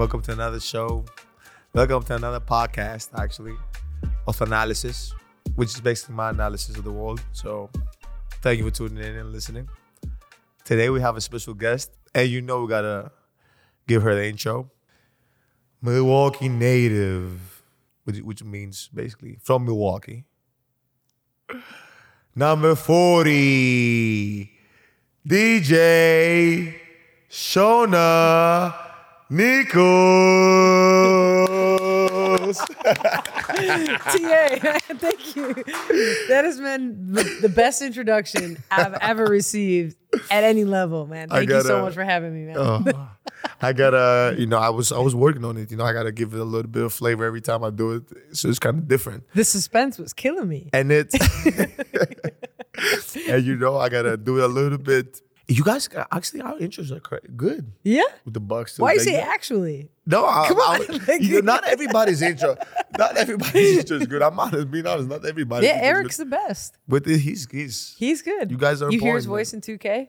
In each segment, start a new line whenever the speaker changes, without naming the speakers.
Welcome to another show. Welcome to another podcast, actually, of analysis, which is basically my analysis of the world. So, thank you for tuning in and listening. Today we have a special guest, and you know we gotta give her the intro. Milwaukee native, which, which means basically from Milwaukee. Number 40, DJ Shawna Nicols.
TA, thank you. That has been the, the best introduction I've ever received at any level, man. Thank you so much for having me, man.
Oh, I gotta, you know, I was I was working on it. You know, I gotta give it a little bit of flavor every time I do it, so it's kind of different.
The suspense was killing me.
And it, and you know, I gotta do it a little bit. You guys actually our intros are good
Yeah.
with the Bucks.
Why you say actually?
No, I,
Come
I-
on, like-
you know, not everybody's intro. Not everybody's intro is good. I'm honest, being honest. Not everybody.
Yeah, Eric's the best.
but he's he's
He's good.
You guys are
You hear his voice in 2K?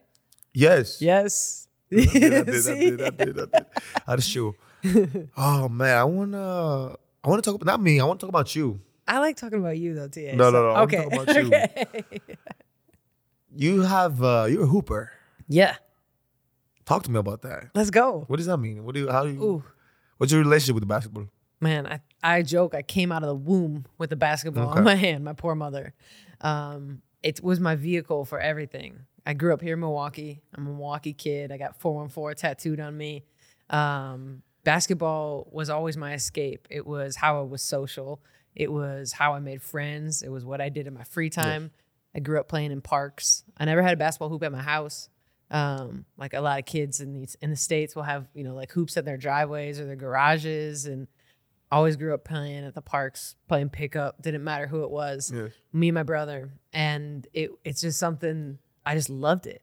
yes.
Yes.
I did, I did, I did, I did, I did. Oh man, I wanna, I wanna talk about not me. I want to talk about you.
I like talking about you though, TA.
No, no,
so-
no, I'm
Okay.
about you.
okay.
You have, uh you're a hooper.
Yeah.
Talk to me about that.
Let's go.
What does that mean? What do you? How do you?
Ooh.
What's your relationship with the basketball?
Man, I, I joke I came out of the womb with a basketball
Okay.
in my hand, my poor mother. Um, it was my vehicle for everything. I grew up here in Milwaukee. I'm a Milwaukee kid. I got 414 tattooed on me. Um, basketball was always my escape. It was how I was social. It was how I made friends. It was what I did in my free time. I grew up playing in parks. I never had a basketball hoop at my house. Um, like a lot of kids in these in the states will have you know like hoops in their driveways or their garages, and always grew up playing at the parks, playing pickup. Didn't matter who it was. Me and my brother, and it it's just something I just loved it.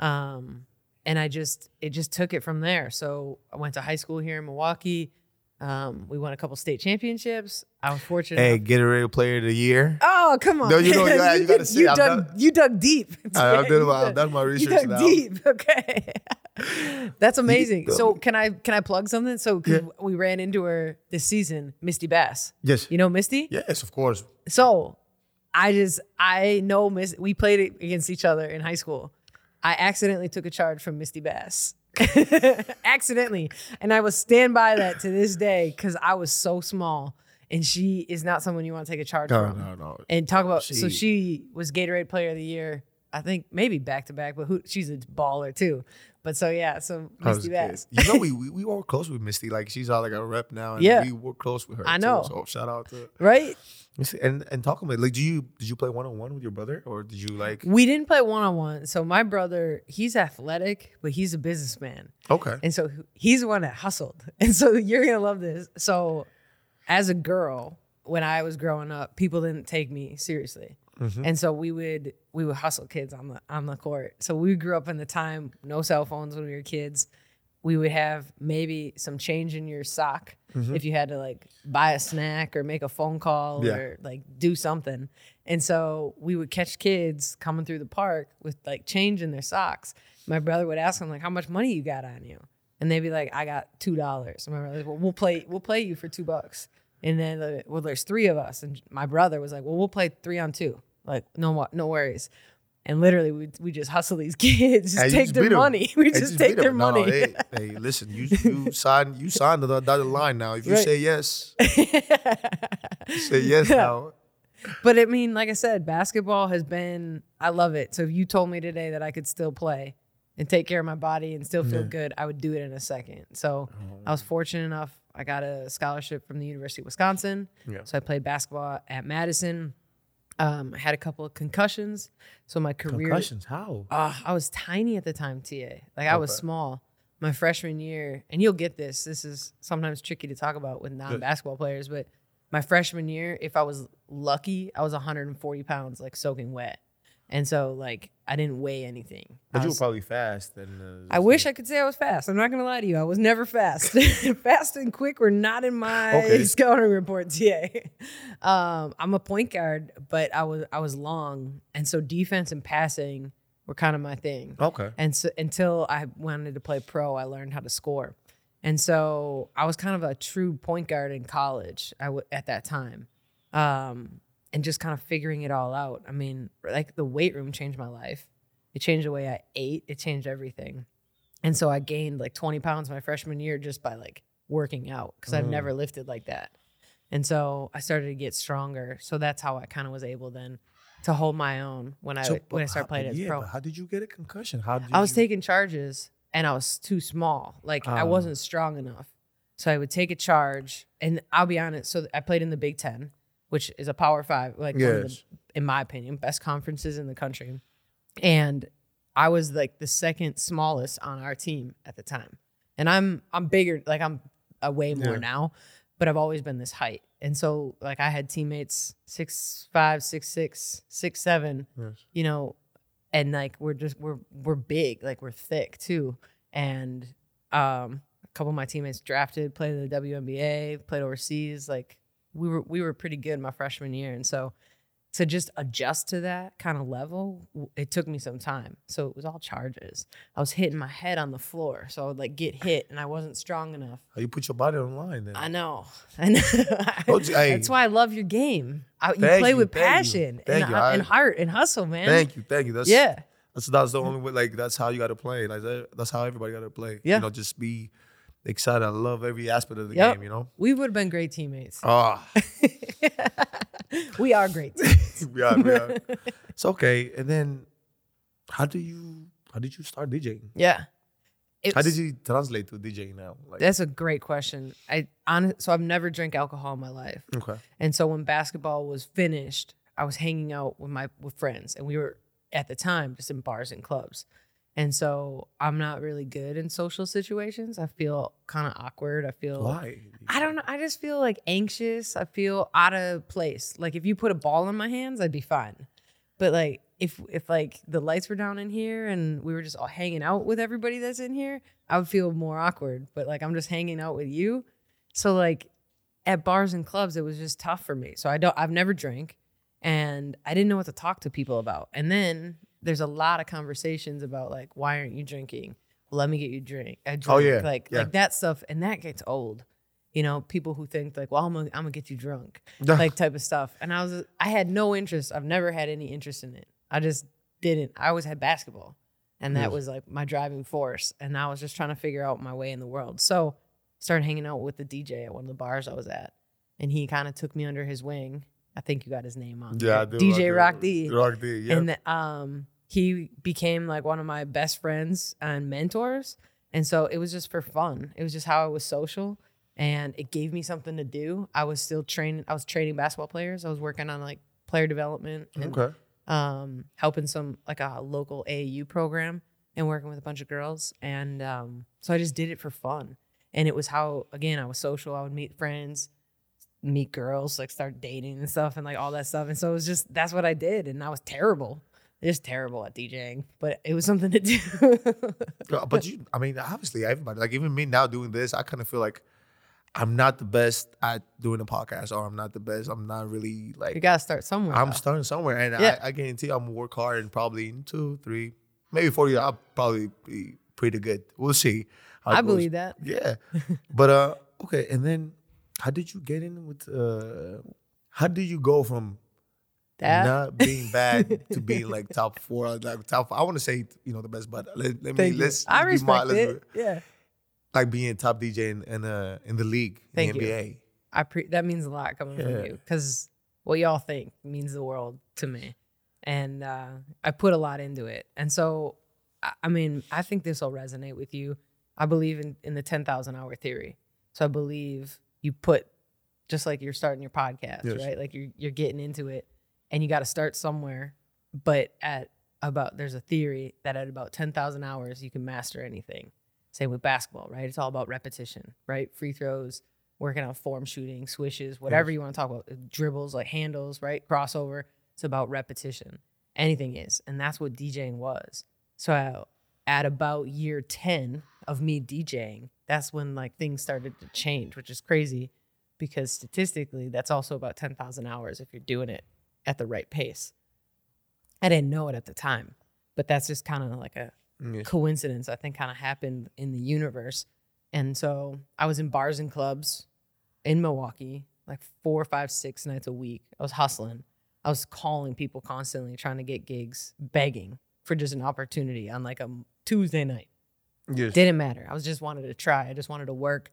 Um, and I just it just took it from there. So I went to high school here in Milwaukee. Um, we won a couple state championships. I was fortunate.
Hey,
enough-
Gatorade Player of the Year.
Oh come on!
No, you know, yeah, you gotta say,
you
I've
dug,
done-
you dug deep.
I- I've done my- I've
dug-
done my
You
research
dug
now.
deep. Okay, that's amazing. So can I can I plug something? So
Yeah.
we ran into her this season, Misty Bass.
Yes.
You know Misty?
Yes, of course.
So I just I know Miss. We played against each other in high school. I accidentally took a charge from Misty Bass. accidentally, and I will stand by that to this day because I was so small, and she is not someone you want to take a charge
No,
from.
no, no.
And talk about so
She-
she was Gatorade Player of the Year. I think maybe back to back, but who she's a baller too. But so yeah, so Misty. Bass.
You know, we, we we work close with Misty. Like she's all like a rep now, and
Yeah.
we were close with her.
I
too.
know.
So shout out to
Right?
And and talk about like, do you did you play one on one with your brother, or did you like?
We didn't play one on one. So my brother, he's athletic, but he's a businessman.
Okay.
And so he's the one that hustled. And so you're going to love this. So as a girl, when I was growing up, people didn't take me seriously. Mm-hmm. And so we would we would hustle kids on the on the court. So we grew up in the time no cell phones when we were kids. We would have maybe some change in your sock mm-hmm. if you had to like buy a snack or make a phone call
Yeah.
or like do something. And so we would catch kids coming through the park with like change in their socks. My brother would ask them like, "How much money you got on you?" And they'd be like, "I got two dollars." My brother, well, we'll play, we'll play you for two bucks. And then, well, there's three of us, and my brother was like, "Well, we'll play three on two. Like, no, no worries." And literally, we we just hustle these kids, just
you
take
just
their money. We
And
just take their
'em. No,
money.
hey, hey, listen, you you signed you signed the dotted line now. If you
Right.
say yes, say yes now.
But I mean, like I said, basketball has been, I love it. So if you told me today that I could still play and take care of my body and still feel
Yeah.
good, I would do it in a second. So oh. I was fortunate enough. I got a scholarship from the University of Wisconsin.
Yeah.
So I played basketball at Madison. Um, I had a couple of concussions. So my career,
Concussions? How?
uh, I was tiny at the time, TA. Like I was small. My freshman year, and you'll get this. This is sometimes tricky to talk about with non-basketball players, but my freshman year, if I was lucky, I was 140 pounds, like soaking wet. And so, like, I didn't weigh anything.
But
I
you were probably fast. And uh,
I wish I could say I was fast. I'm not gonna lie to you. I was never fast. fast and quick were not in my
Okay.
scouting report. TA. Um, I'm a point guard, but I was I was long, and so defense and passing were kind of my thing.
Okay.
And so until I wanted to play pro, I learned how to score. And so I was kind of a true point guard in college I w- at that time. Um, and just kind of figuring it all out. I mean, like the weight room changed my life. It changed the way I ate. It changed everything. And so I gained like 20 pounds my freshman year just by like working out because I've
Mm.
never lifted like that. And so I started to get stronger. So that's how I kind of was able then to hold my own when I
So,
when I started
how-
playing as
yeah,
pro.
how did you get a concussion? How did
I was
you,
taking charges and I was too small. Like I
Ah.
wasn't strong enough. So I would take a charge and I'll be honest. So I played in the Big Ten, which is a power five, like one of the, in my opinion, best conferences in the country. And I was like the second smallest on our team at the time. And I'm I'm bigger, like I'm a way more
Yeah.
now, but I've always been this height. And so like I had teammates six five, six six, six seven,
Yes.
you know, and like we're just we're we're big, like we're thick too. And um a couple of my teammates drafted, played in the WNBA, played overseas. Like we were we were pretty good my freshman year. And so to just adjust to that kind of level, it took me some time. So it was all charges. I was hitting my head on the floor. So I would like get hit and I wasn't strong enough.
How you put your body on the line then?
I know. I know.
Oh, Don't you- hey.
That's why I love your game. I, you play
you,
with passion
thank
and,
you. I-
and heart and hustle, man.
Thank you, thank you. That's
Yeah.
That's that's the only way. Like that's how you got to play. Like that, that's how everybody got to play.
Yeah.
You know, just be excited. I love every aspect of the
Yep.
game. You know.
We would have been great teammates.
Ah,
we are great.
we are, we are. It's okay. And then, how do you? How did you start DJing?
yeah. It's,
How did you translate to DJing now? Like,
That's a great question. I on so I've never drank alcohol in my life.
okay.
And so when basketball was finished, I was hanging out with my with friends and we were at the time just in bars and clubs. And so I'm not really good in social situations. I feel kind of awkward. I feel
Why?
I don't know. I just feel like anxious. I feel out of place. Like if you put a ball in my hands, I'd be fine. But like if if like the lights were down in here and we were just all hanging out with everybody that's in here, I would feel more awkward. But like I'm just hanging out with you. So like at bars and clubs, it was just tough for me. So I don't I've never drank and I didn't know what to talk to people about. And then there's a lot of conversations about like, why aren't you drinking? Well, let me get you drink. A drink.
Oh, yeah.
Like
Yeah.
like that stuff. And that gets old you know, people who think like, well, I'm gonna, I'm gonna get you drunk, like type of stuff. And I was, I had no interest. I've never had any interest in it. I just didn't. I always had basketball, and that was like my driving force. And I was just trying to figure out my way in the world. So, started hanging out with the DJ at one of the bars I was at, and he kind of took me under his wing. I think you got his name on.
yeah, I do. I
DJ
do.
Rock D
Rock D. Yeah.
and um he became like one of my best friends and mentors. And so it was just for fun. It was just how i was social and it gave me something to do. I was still training i was training basketball players. I was working on like player development and
okay.
um helping some like a local aau program and working with a bunch of girls. And um so i just did it for fun. And it was how again i was social. I would meet friends meet girls like start dating and stuff and like all that stuff. And so it was just that's what i did. And i was terrible just terrible at djing but it was something to do
But you, I mean, obviously, everybody, like even me now doing this, I kind of feel like I'm not the best at doing a podcast, or I'm not the best. I'm not really like you
gotta start somewhere
I'm
though.
starting somewhere, and
Yeah.
I, I guarantee I'm gonna work hard, and probably in two, three, maybe four years, I'll probably be pretty good. We'll see.
i believe that
Yeah, but uh, okay, and then how did you get in with? uh How did you go from
that
not being bad to being like top four, like top? I want to say you know the best, but let, let me
you.
let's,
i
let's be mod- let's
it yeah
like being top DJ in in, uh, in the league,
Thank
in
you.
NBA.
I pre- that means a lot coming
Yeah.
from you because what y'all think means the world to me, and uh, I put a lot into it. And so, I, I mean, I think this will resonate with you. I believe in in the ten thousand hour theory. So I believe you put just like you're starting your podcast,
Yes.
right? Like you're you're getting into it, and you got to start somewhere. But at about there's a theory that at about ten thousand hours you can master anything. Same with basketball, right? It's all about repetition, right? Free throws, working on form shooting, swishes, whatever you want to talk about, dribbles, like handles, right? Crossover. It's about repetition. Anything is. And that's what DJing was. So uh, at about year 10 of me DJing, that's when like things started to change, which is crazy because statistically, that's also about 10,000 hours if you're doing it at the right pace. I didn't know it at the time, but that's just kind of like a mm,
Yeah.
coincidence I think kind of happened in the universe. And so I was in bars and clubs in Milwaukee, like four, five, six nights a week. I was hustling. I was calling people constantly, trying to get gigs, begging for just an opportunity on like a Tuesday night.
Yes.
Didn't matter. I was just wanted to try. I just wanted to work.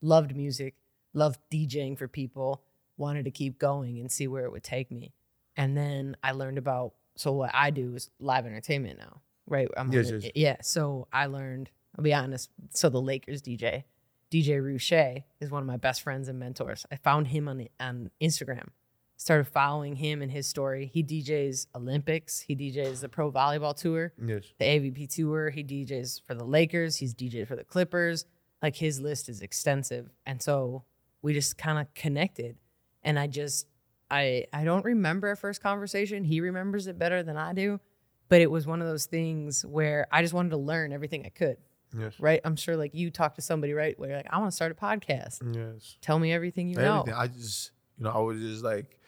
Loved music. Loved DJing for people. Wanted to keep going and see where it would take me. And then I learned about. So what I do is live entertainment now, right? I'm
Yes, yes.
Yeah. So I learned. I'll be honest. So the Lakers DJ, DJ Ruche, is one of my best friends and mentors. I found him on the, on Instagram. Started following him and his story. He DJs Olympics. He DJs the Pro Volleyball Tour
Yes.
the AVP tour. He DJs for the Lakers. He's DJ for the Clippers. Like his list is extensive, and so we just kind of connected. And I just, I, I don't remember our first conversation. He remembers it better than I do, but it was one of those things where I just wanted to learn everything I could.
Yes.
Right? I'm sure like you talk to somebody, right? Where you're like, I want to start a podcast.
Yes.
Tell me everything you know.
I just, you know, I was just like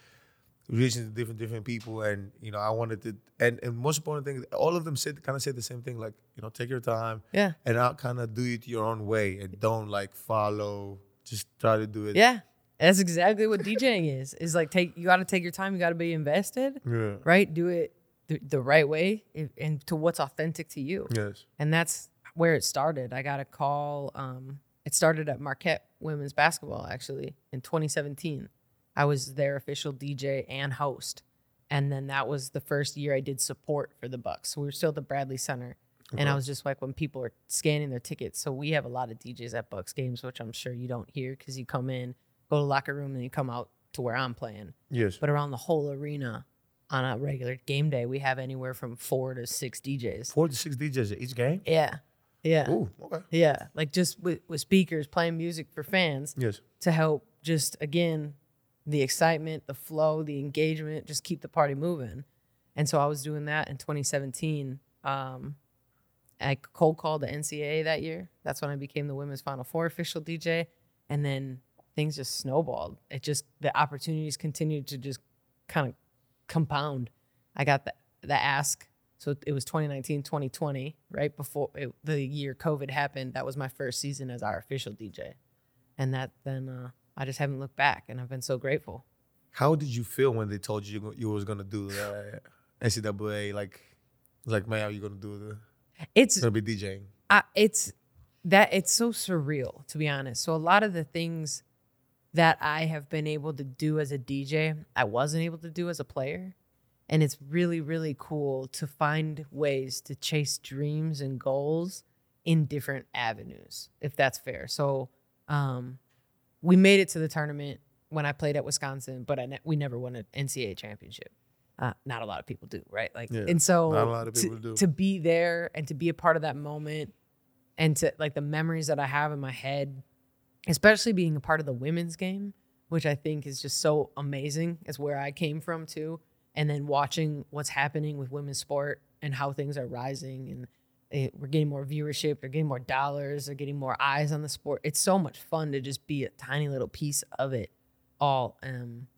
reaching to different different people, and you know, I wanted to, and and most important thing, all of them said kind of said the same thing, like you know, take your time
Yeah.
and I'll kind of do it your own way, and don't like follow. Just try to do it.
Yeah. That's exactly what DJing is. Is like take you got to take your time. You got to be invested.
Yeah.
right? Do it the, the right way and- and to what's authentic to you.
Yes.
And that's where it started. I got a call. Um, it started at Marquette Women's Basketball actually in 2017. I was their official DJ and host. And then that was the first year I did support for the Bucks. So we were still at the Bradley Center. And I was just like when people are scanning their tickets. So we have a lot of DJs at Bucks games, which I'm sure you don't hear because you come in, go to the locker room, and you come out to where I'm playing
Yes.
but around the whole arena on a regular game day, we have anywhere from four to six DJs.
Four to six DJs at each game.
Yeah. Yeah.
Ooh. Okay.
Yeah. Like just with, with speakers playing music for fans
Yes.
to help just, again, the excitement, the flow, the engagement, just keep the party moving. And so I was doing that in 2017. Um, I cold called the NCAA that year. That's when I became the women's Final Four official DJ. And then things just snowballed. It just, the opportunities continued to just kind of compound. I got the, the ask. So it was 2019, 2020, right before it, the year COVID happened. That was my first season as our official DJ. And that then uh, I just haven't looked back. And I've been so grateful.
How did you feel when they told you you, was gonna do the NCAA? Like, like man, are you gonna do the?
It's
Gonna be DJing.
I, it's that it's so surreal to be honest. So a lot of the things that I have been able to do as a DJ, I wasn't able to do as a player. And it's really, really cool to find ways to chase dreams and goals in different avenues, if that's fair. So um, we made it to the tournament when I played at Wisconsin, but I ne- we never won an NCAA championship. Uh, not a lot of people do, right? Like,
Yeah,
and so
not a lot of
to-
do.
to be there and to be a part of that moment and to like the memories that I have in my head, especially being a part of the women's game, which I think is just so amazing, is where I came from too. And then watching what's happening with women's sport and how things are rising and it, we're getting more viewership, they're getting more dollars, they're getting more eyes on the sport. It's so much fun to just be a tiny little piece of it all. Um,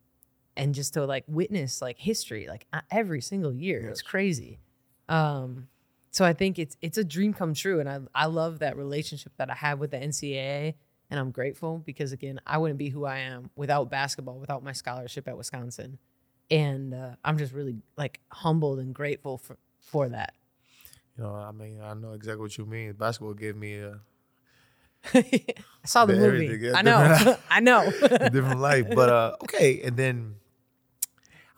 and just to like witness like history like uh, every single year. It's crazy. Um, so I think it's it's a dream come true, and I I love that relationship that I have with the NCAA, and I'm grateful because again I wouldn't be who I am without basketball, without my scholarship at Wisconsin, and uh, I'm just really like humbled and grateful for for that.
You know, I mean, I know exactly what you mean. Basketball gave me a
I saw the
The
movie. I know. I know.
different life. But uh, okay, and then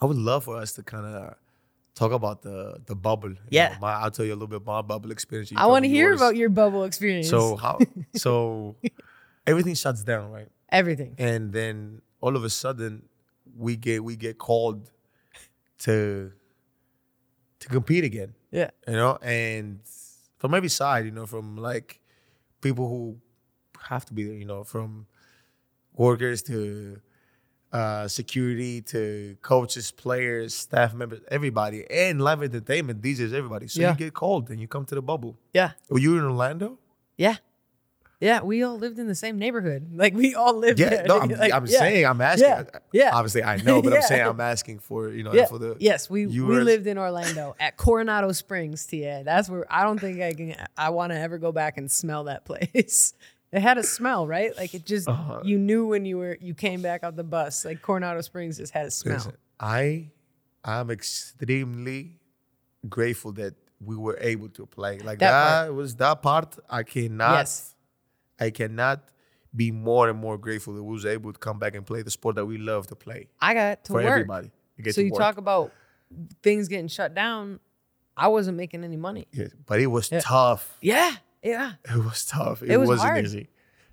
I would love for us to kind of talk about the the bubble. you
Yeah.
know, my, I'll tell you a little bit about my bubble experience. you
I want to hear
yours.
about your bubble experience.
So how? So everything shuts down, right?
everything.
And then all of a sudden, we get we get called to to compete again.
Yeah.
you know, and from every side, you know, from like people who have to be there, you know, from workers to uh, security to coaches, players, staff members, everybody, and live entertainment, DJs, everybody. So
Yeah.
you get called and you come to the bubble.
Yeah.
Were you in Orlando?
Yeah. Yeah, we all lived in the same neighborhood. Like we all lived
Yeah,
there.
no, I'm,
Like,
I'm
yeah.
saying, I'm asking.
Yeah, yeah.
Obviously, I know, but I'm saying I'm asking for you know
Yeah.
for the
yes, we
you
we lived in Orlando at Coronado Springs, TA. That's where I don't think I can I want to ever go back and smell that place. It had a smell, right? Like it just
Uh-huh.
you knew when you were you came back off the bus. Like Coronado Springs just had a smell.
Listen, I I'm extremely grateful that we were able to play. Like
That
that, was that part. I cannot
Yes.
I cannot be more and more grateful that we was able to come back and play the sport that we love to play
I got to
for
work.
everybody.
So you
work.
talk about things getting shut down. I wasn't making any money.
Yeah, but it was
Yeah.
tough.
Yeah, yeah.
It was tough. It,
It was
wasn't
hard.
easy.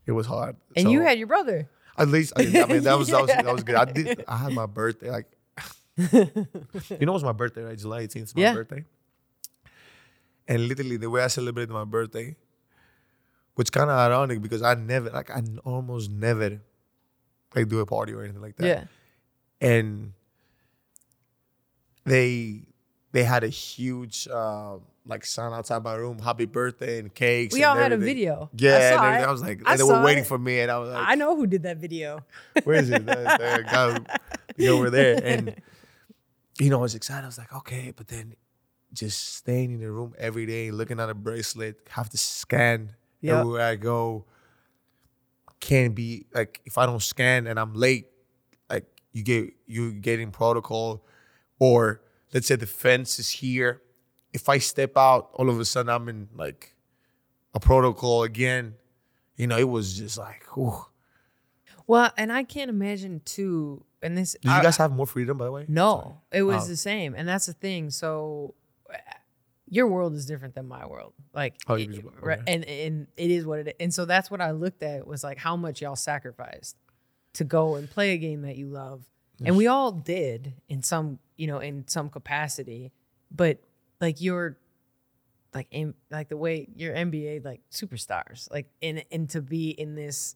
It was hard.
And you had your brother.
at least I, I mean that was, that was that was good. I did I had my birthday like you know it's my birthday, right? July 18th is my
Yeah.
birthday. And literally the way I celebrated my birthday, which kind of ironic because I never like I almost never like do a party or anything like that.
Yeah.
And they they had a huge uh, like sign outside my room, happy birthday and cakes.
We
and
all had a
everything.
video. I
Yeah,
saw
and. I was like,
I
and they were waiting
it.
for me, and I was like,
I know who did that video.
where is it? There, there, go, go over there. And you know, I was excited. I was like, okay, but then just staying in the room every day, looking at a bracelet, have to scan
Yep.
everywhere I go. Can't be like if I don't scan and I'm late, like you get you get in protocol, or let's say the fence is here. If I step out, all of a sudden I'm in like a protocol again. You know, it was just like, whew.
Well, and I can't imagine too. And this,
Did you guys have more freedom, by the way?
No, it was
Oh.
the same, and that's the thing. So, your world is different than my world. Like,
Oh,
it-
yours-
right,
okay.
and and it is what it is. And so that's what I looked at was like how much y'all sacrificed to go and play a game that you love, and we all did in some, you know, in some capacity. But like you're, like in like the way you're NBA like superstars, like in and to be in this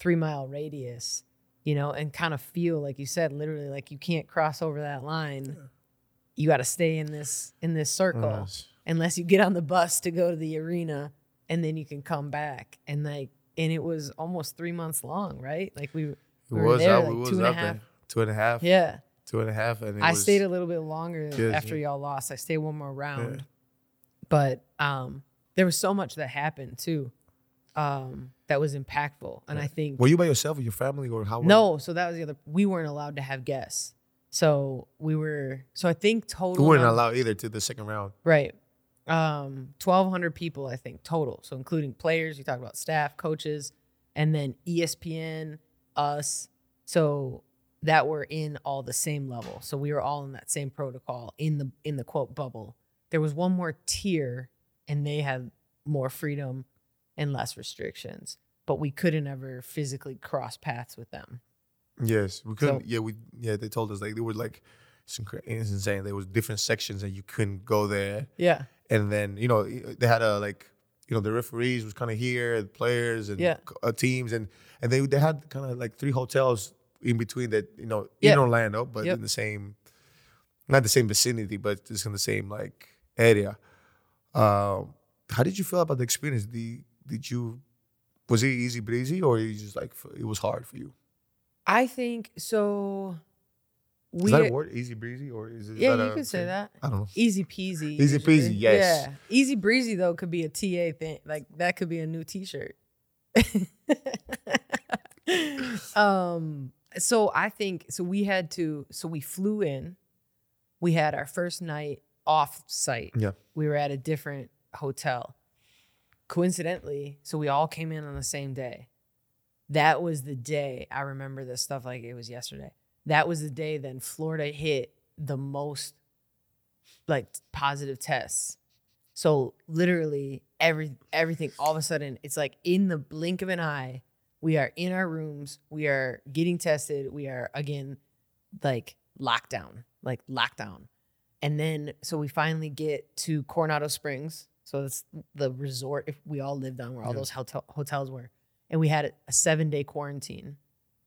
three mile radius you know, and kind of feel like you said, literally, like you can't cross over that line. You got to stay in this in this circle
Yes.
unless you get on the bus to go to the arena, and then you can come back. And like, and it was almost three months long, right? Like we,
It
we were there
out.
like
was
and a half.
Two and a half.
Yeah,
Two and a half. And it
I stayed a little bit longer after y'all lost. I stayed one more round, but um, there was so much that happened too, um, that was impactful, and I think
Were you by yourself or your family or how? were-
No, so that was the other. We weren't allowed to have guests. So we were. So I think total.
We weren't
num-
allowed either to the second round.
Right. Um, twelve hundred people, I think total. So including players, you talk about staff, coaches, and then ESPN, us. So that were in all the same level. So we were all in that same protocol in the in the quote bubble. There was one more tier, and they had more freedom and less restrictions, but we couldn't ever physically cross paths with them.
Yes, we couldn't.
So-
yeah, we yeah they told us like they were like it's insane. There was different sections and you couldn't go there.
Yeah.
And then you know they had a like you know the referees was kind of here, the players and
Yeah.
uh, teams and and they they had kind of like three hotels in between that you know
Yeah.
in Orlando, but
Yep.
in the same not the same vicinity, but just in the same like area. Um, how did you feel about the experience? The did you was it easy breezy or you just like it was hard for you?
I think so.
Is that a word? Easy breezy or is it?
yeah, you could say that.
I don't know.
Easy peasy.
Easy
usually.
peasy, yes.
Yeah. Easy breezy though could be a TA thing. Like that could be a new T-shirt. um. So I think so. We had to. So we flew in. We had our first night off site.
Yeah.
We were at a different hotel. Coincidentally, so we all came in on the same day. That was the day I remember this stuff like it was yesterday. That was the day then Florida hit the most like positive tests. So literally every everything all of a sudden it's like in the blink of an eye, we are in our rooms, we are getting tested, we are again like lockdown, like lockdown. And then so we finally get to Coronado Springs. So that's the resort if we all lived on where all
Yeah.
those hotel hotels were. And we had a seven day quarantine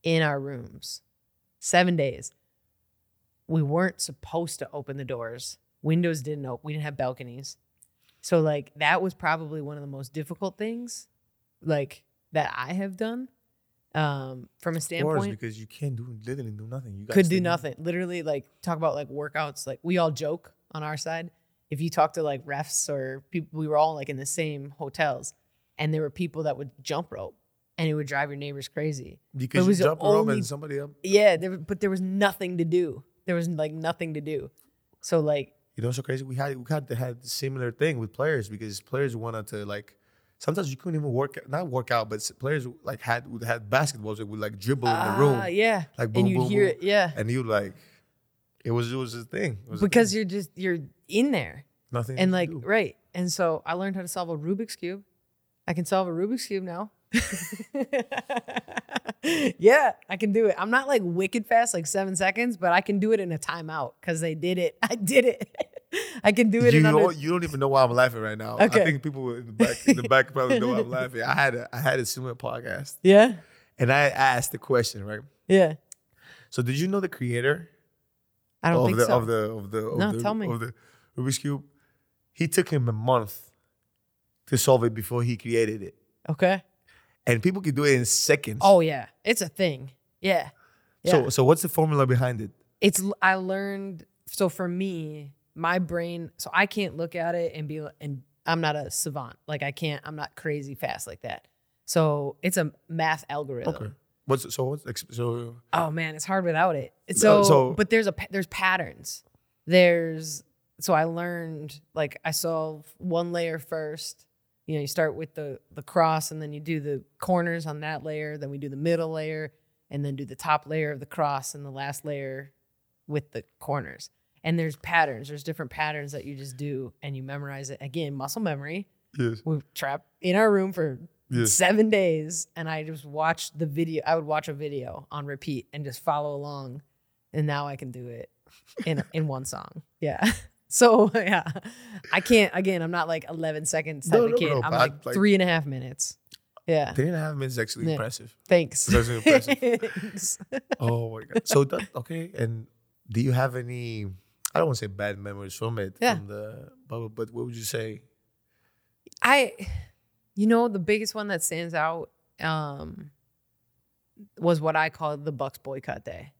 in our rooms. Seven days. We weren't supposed to open the doors. Windows didn't open. We didn't have balconies. So like that was probably one of the most difficult things like that I have done. Um from a standpoint
because you can't do literally do nothing. You
could do nothing. Literally, like talk about like workouts. Like we all joke on our side. If you talk to like refs or people, we were all like in the same hotels, and there were people that would jump rope, and it would drive your neighbors crazy.
Because you jump rope
only-
and somebody up.
Yeah, there, but there was nothing to do. There was like nothing to do. So like,
You know, so crazy. We had we had to had similar thing with players because players wanted to like. Sometimes you couldn't even work not work out, but players like had would had basketballs that would like dribble in the room,
ah, yeah,
like boom,
and you'd
boom,
hear
boom.
it, yeah,
and you like, it was it was a thing. Was a
because
thing.
you're just you're in there.
nothing
and like right and so i learned how to solve a rubik's cube i can solve a rubik's cube now yeah i can do it i'm not like wicked fast like seven seconds but i can do it in a timeout because they did it i did it i can do it
you,
in under,
don't, you don't even know why I'm laughing right now.
Okay.
I think people in the back in the back probably know I'm laughing. I had a I had a similar podcast
yeah
and I asked the question right.
yeah
So did you know the creator
i don't
of
think
the
so
of the of the of
No,
the,
tell me.
of the Rubik's cube? He took him a month to solve it before he created it,
okay
and people can do it in seconds.
oh yeah. It's a thing. Yeah. Yeah.
so so what's the formula behind it?
it's i learned so for me my brain so i can't look at it and be and i'm not a savant. Like i can't i'm not crazy fast like that. So it's a math algorithm.
Okay. What's so what's so
oh man it's hard without it. Uh, so,
so-
but there's a there's patterns. There's so i learned like i solve one layer first you know you start with the the cross and then you do the corners on that layer then we do the middle layer and then do the top layer of the cross and the last layer with the corners. And there's patterns there's different patterns that you just do and you memorize it. Again muscle memory.
Yes.
We trapped in our room for
yes.
seven days and i just watched the video i would watch a video on repeat and just follow along and now i can do it in in one song. Yeah so yeah i can't again i'm not like 11 seconds type
No,
of
no,
kid
no,
i'm
but
like,
like-
three and a half minutes yeah
three and a half minutes is actually
Yeah.
impressive.
thanks
That's impressive.
Thanks.
Oh my god. So that okay. And do you have any? I don't want to say bad memories from it.
Yeah.
From the but but what would you say?
I, you know, the biggest one that stands out um, was what I call the Bucks boycott day,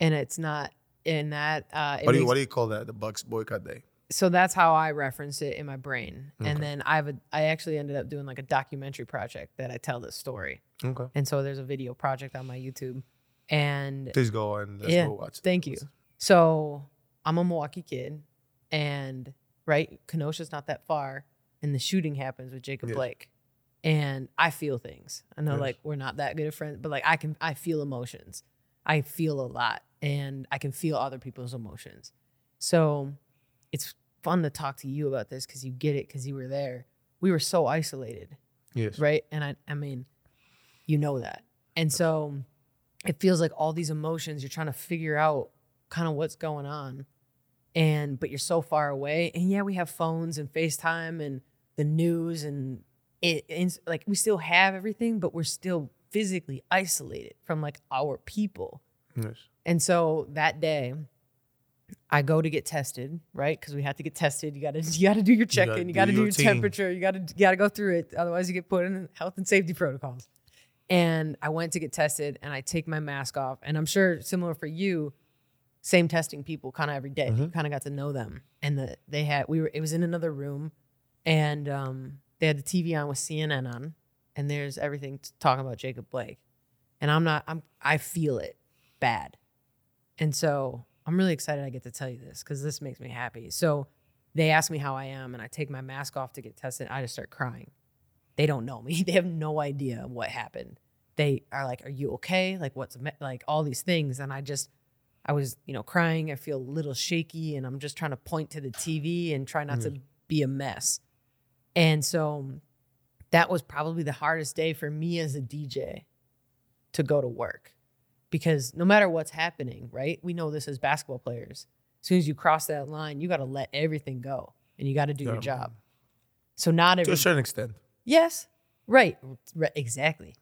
and it's not in that. Uh,
What do you
makes-
what do you call that? The Bucks boycott day.
so that's how I referenced it in my brain,
Okay.
and then I have a. I actually ended up doing like a documentary project that I tell this story,
Okay.
and so there's a video project on my YouTube, and
Please go and let's
Yeah,
go watch. it.
Thank you. So I'm a Milwaukee kid, and right, Kenosha's not that far, and the shooting happens with Jacob
Yes.
Blake, and I feel things. I know
Yes.
like we're not that good of friends, but like I can, I feel emotions. I feel a lot, and I can feel other people's emotions. So it's fun to talk to you about this because you get it because you were there. We were so isolated
Yes.
right? And I, I mean, you know that. And so it feels like all these emotions, you're trying to figure out kind of what's going on. And, but you're so far away. And yeah, we have phones and FaceTime and the news and it, it's like we still have everything, but we're still physically isolated from like our people.
Yes.
And so that day, I go to get tested, right? Because we had to get tested. You gotta you gotta do your check
gotta
in. You gotta do
your
your temperature. You gotta you gotta go through it. Otherwise, you get put in health and safety protocols. And I went to get tested, and I take my mask off. And I'm sure similar for you, same testing people kind of every day. You kind of got to know them. And the they had we were it was in another room, and um, they had the TV on with CNN on, and there's everything talking about Jacob Blake. And I'm not I'm I feel it bad. And so I'm really excited I get to tell you this because this makes me happy. So they ask me how I am, and I take my mask off to get tested. I just start crying. They don't know me. They have no idea what happened. They are like, "Are you okay? Like, what's like all these things?" And I just, I was, you know, crying. I feel a little shaky, and I'm just trying to point to the TV and try not to mm. be a mess. And so that was probably the hardest day for me as a DJ to go to work because no matter what's happening, right? We know this as basketball players. As soon as you cross that line, you got to let everything go and you got to do your job. So not every, To
a certain extent.
yes, right, right, exactly.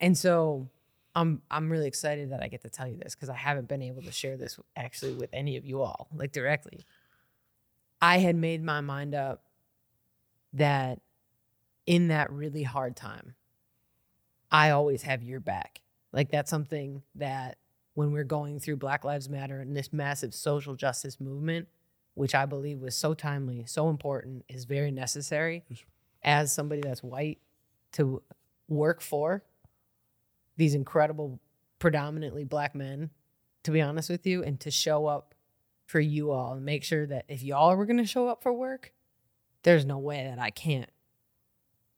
And so I'm I'm really excited that I get to tell you this because I haven't been able to share this actually with any of you all like directly. I had made my mind up that in that really hard time, I always have your back. Like that's something that when we're going through Black Lives Matter and this massive social justice movement, which I believe was so timely, so important, is very necessary. As somebody that's white to work for these incredible, predominantly black men, to be honest with you, and to show up for you all and make sure that if y'all were going to show up for work, there's no way that I can't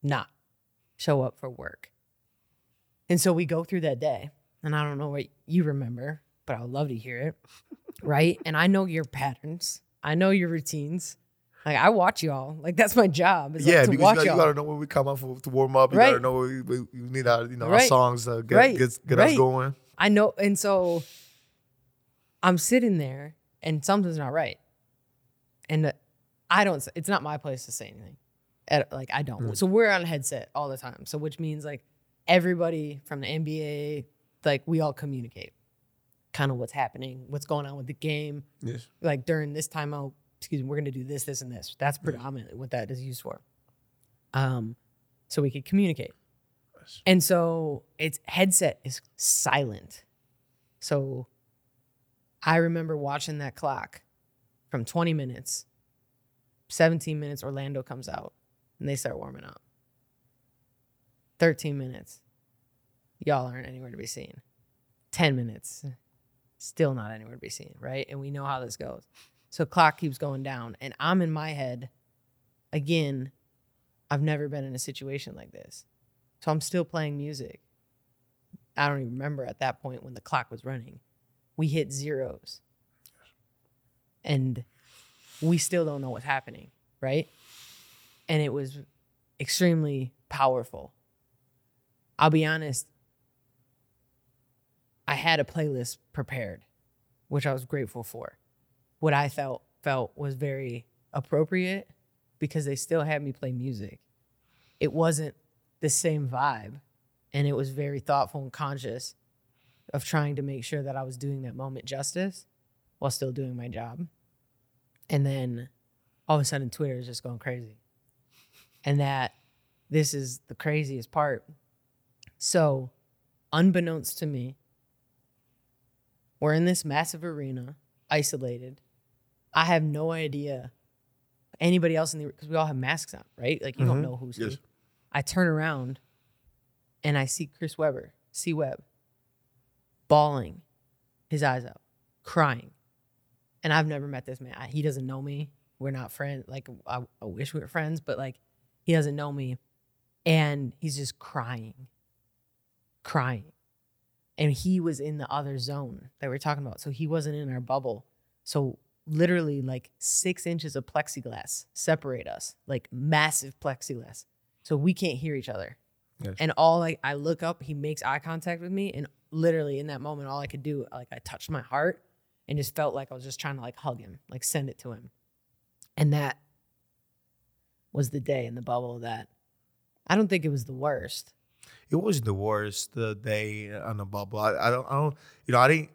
not show up for work. And so we go through that day, and I don't know what you remember, but I would love to hear it. right. And I know your patterns, I know your routines. Like I watch y'all. Like that's my job. is, like,
yeah,
to
because
watch
you, got, you
y'all.
gotta know when we come up for, to warm up. You
Right.
gotta know we, we, need our you know our songs to get
Right.
get, get us going.
I know. And so I'm sitting there and something's not right. And I don't, it's not my place to say anything. At- Like, I don't.
Mm.
So we're on a headset all the time. So, which means like everybody from the NBA, like, we all communicate kind of what's happening, what's going on with the game.
Yes.
Like, during this timeout, excuse me, we're going to do this, this, and this. That's predominantly what that is used for. Um, so we could communicate.
Yes.
And so its headset is silent. So I remember watching that clock from 20 minutes, 17 minutes, Orlando comes out and they start warming up. 13 minutes, y'all aren't anywhere to be seen. 10 minutes, still not anywhere to be seen, right? And we know how this goes. So clock keeps going down. And I'm in my head, again, I've never been in a situation like this. So I'm still playing music. I don't even remember at that point when the clock was running. We hit zeros. And we still don't know what's happening, right? And it was extremely powerful. I'll be honest, I had a playlist prepared, which I was grateful for. What I felt felt was very appropriate because they still had me play music. It wasn't the same vibe and it was very thoughtful and conscious of trying to make sure that I was doing that moment justice while still doing my job. And then all of a sudden Twitter is just going crazy. And that this is the craziest part. So, unbeknownst to me, we're in this massive arena, isolated. I have no idea anybody else in the because we all have masks on, right? Like you don't
Mhm.
know who's
Yes.
who. I turn around and I see Chris Webber, C Webb, bawling his eyes out, crying. And I've never met this man. I- He doesn't know me. We're not friends. Like I, I wish we were friends, but like he doesn't know me. And he's just crying, crying. And he was in the other zone that we are talking about. So he wasn't in our bubble. So literally like six inches of plexiglass separate us, like massive plexiglass. So we can't hear each other.
Yes.
And all like I look up, he makes eye contact with me, and literally in that moment, all I could do, like I touched my heart and just felt like I was just trying to like hug him, like send it to him. And that was the day in the bubble that I don't think it was the worst.
It was the worst the day on the bubble. I, I don't I don't you know I didn't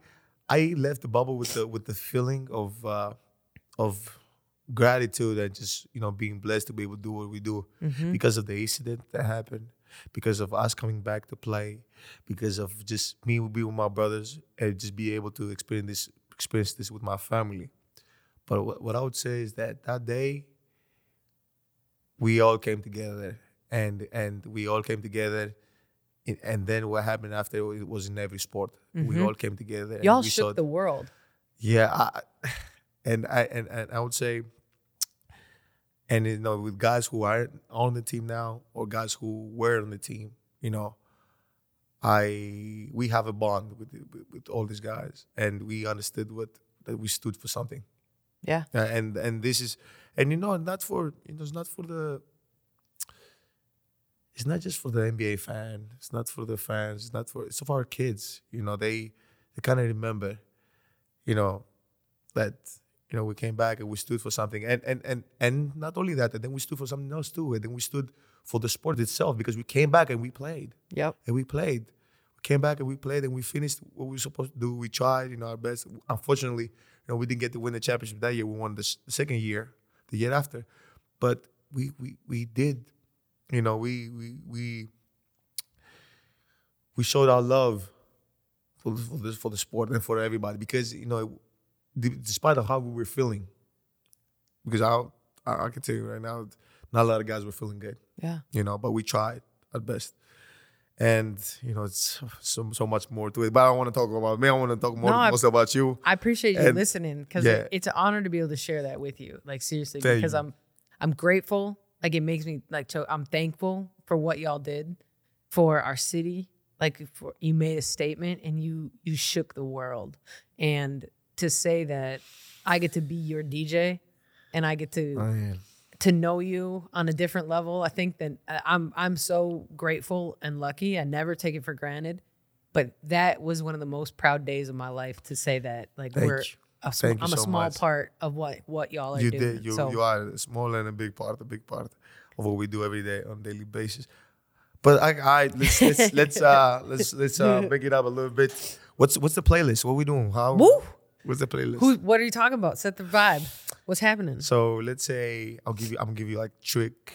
I left the bubble with the with the feeling of uh of gratitude and just you know being blessed to be able to do what we do
Mhm.
because of the incident that happened, because of us coming back to play, because of just me being with my brothers and just be able to experience this experience this with my family. But what, what I would say is that that day we all came together and and we all came together and then what happened after it was in every sport. We
Mhm.
all came together.
Y'all
we
shook
saw-
the world.
yeah, I, and I and, and I would say, and you know, with guys who aren't on the team now or guys who were on the team, you know, I we have a bond with with, with all these guys, and we understood what that we stood for something.
Yeah.
Uh, and and this is, and you know, not for you know, it's not for the. It's not just for the NBA fan. It's not for the fans. It's not for. It's for our kids. You know, they they kind of remember, you know, that you know we came back and we stood for something, and and and and not only that, and then we stood for something else too, and then we stood for the sport itself because we came back and we played
Yep.
and we played. We came back and we played and we finished what we were supposed to do. We tried, you know, our best. Unfortunately, you know, we didn't get to win the championship that year. We won the, s- the second year, the year after, but we we we did, you know, we we we we showed our love for the- for the for the sport and for everybody because you know, despite of how we were feeling, because I I, I can tell you right now, not a lot of guys were feeling good
Yeah.
you know, but we tried at best. And you know, it's so so much more to it. But I don't want to talk about me. I want to talk more
No, I-
most about you.
I appreciate you
And-
listening because
yeah.
it's an honor to be able to share that with you. Like seriously,
Thank
because
you.
I'm I'm grateful. Like it makes me like so I'm thankful for what y'all did for our city. Like for, you made a statement and you you shook the world. And to say that I get to be your DJ and I get to
Man.
To know you on a different level. I think that I- I'm I'm so grateful and lucky. I never take it for granted. But that was one of the most proud days of my life to say that like
Thank
we're a sm- I'm a small
much.
part of what what y'all are
You
doing.
did. You
so
you are a small and a big part, a big part of what we do every day on a daily basis. But I, I let's let's let's uh let's let's uh break it up a little bit. What's what's the playlist? What we doing? How?
Woo!
What's the playlist?
who what are you talking about? Set the vibe. What's happening?
so let's say I'll give you. I'm gonna give you like trick.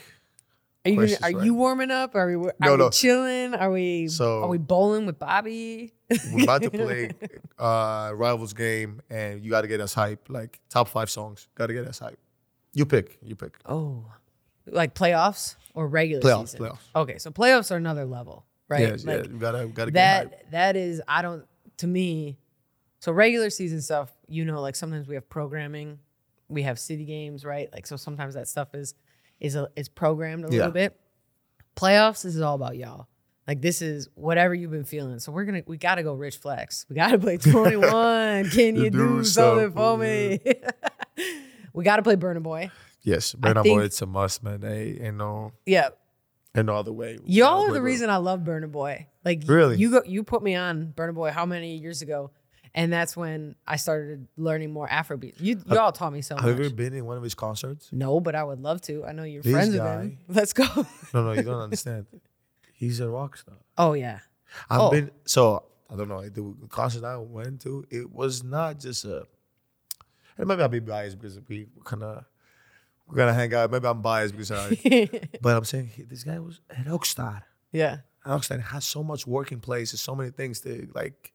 Are you gonna, are
right?
you warming up? Are we are
No,
we
no.
chilling? Are we
So-
are we bowling with Bobby?
We're about to play uh rivals game, and you got to get us hype. Like top five songs. Got to get us hype. You pick. You pick.
Oh, like playoffs or regular
Playoffs,
season?
playoffs.
Okay, so playoffs are another level, right?
Yes,
Like,
yeah. You gotta gotta get hype.
that that is I don't to me. So regular season stuff, you know, like sometimes we have programming, we have city games, right? Like so sometimes that stuff is is a, is programmed a
Yeah.
little bit. Playoffs this is all about y'all. Like this is whatever you've been feeling. So we're gonna we gotta go rich flex. We gotta play 21. Can you,
You
do,
do
something for me? we gotta play Burna Boy.
Yes, Burna
think-
Boy. It's a must, man. Hey, ain't know.
Yeah.
ain't no other way.
Y'all are the reason I love Burna Boy. Like
Really?
you go you put me on Burna Boy how many years ago? And that's when I started learning more Afrobeat. You y'all taught me so much.
Have you ever been in one of his concerts?
no, but I would love to. I know you're
This
friends
guy-
with him. Let's go.
No, no, you don't understand. He's a rock star.
oh yeah.
I've
Oh.
been so I don't know. The concert I went to, it was not just a. And maybe I'll be biased because we kind of we're gonna hang out. Maybe I'm biased because I. but I'm saying this guy was a rock star.
yeah.
Rock star has so much working places, so many things to like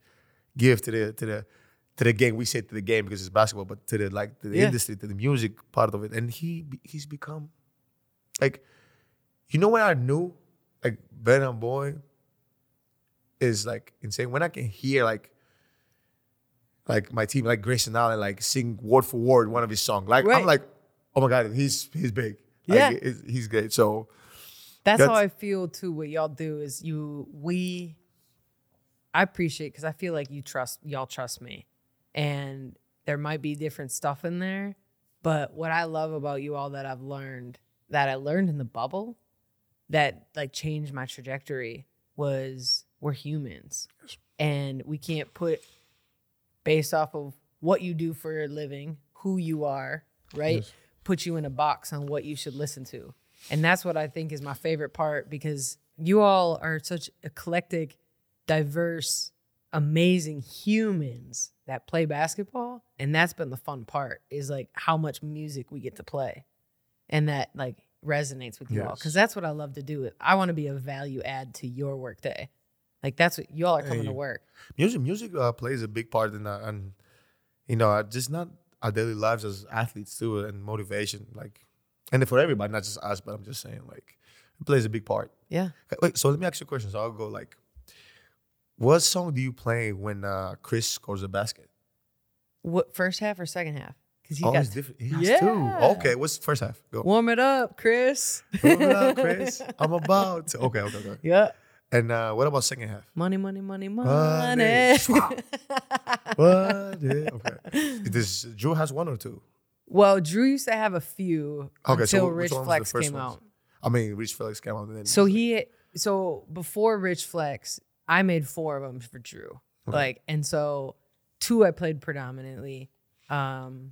give to the to the to the game. We say to the game because it's basketball, but to the like to the
Yeah.
industry, to the music part of it. And he he's become like, you know when I knew like Burna Boy is like insane. When I can hear like like my team, like Grayson Allen, like sing word for word one of his songs. Like
Right.
I'm like, oh my god, he's he's big. Like,
Yeah.
it's- he's great. So
That's, how I feel too. What y'all do is you we I appreciate because I feel like you trust y'all trust me. And there might be different stuff in there. But what I love about you all that I've learned that I learned in the bubble that like changed my trajectory was we're humans. And we can't put based off of what you do for a living, who you are, right?
Yes.
Put you in a box on what you should listen to. And that's what I think is my favorite part because you all are such eclectic, diverse, amazing humans that play basketball. And that's been the fun part is like how much music we get to play. And that like resonates with you all. Cause that's what I love to do. I want to be a value add to your workday. Like that's what y'all are coming to work.
music music uh, plays a big part in that and you know just not our daily lives as athletes too and motivation like and for everybody not just us but i'm just saying like it plays a big part
Yeah.
Wait so let me ask you a question so i'll go like what song do you play when uh, chris scores a basket
What first half or second half? Because he
oh
got
it's different he has
Yeah.
two okay what's the first half go
warm it up, Chris.
Warm it up, chris i'm about to okay okay okay
Yeah.
and uh, what about second half
Money, money, money,
Money.
money.
okay this Jrue has one or two
well, Jrue used to have a few
Okay,
until
which
Rich
one was the
Flex came
ones?
out.
I mean, Rich Flex came out and then
So he, so before Rich Flex, I made four of them for Jrue.
Okay.
Like, and so two I played predominantly. Um,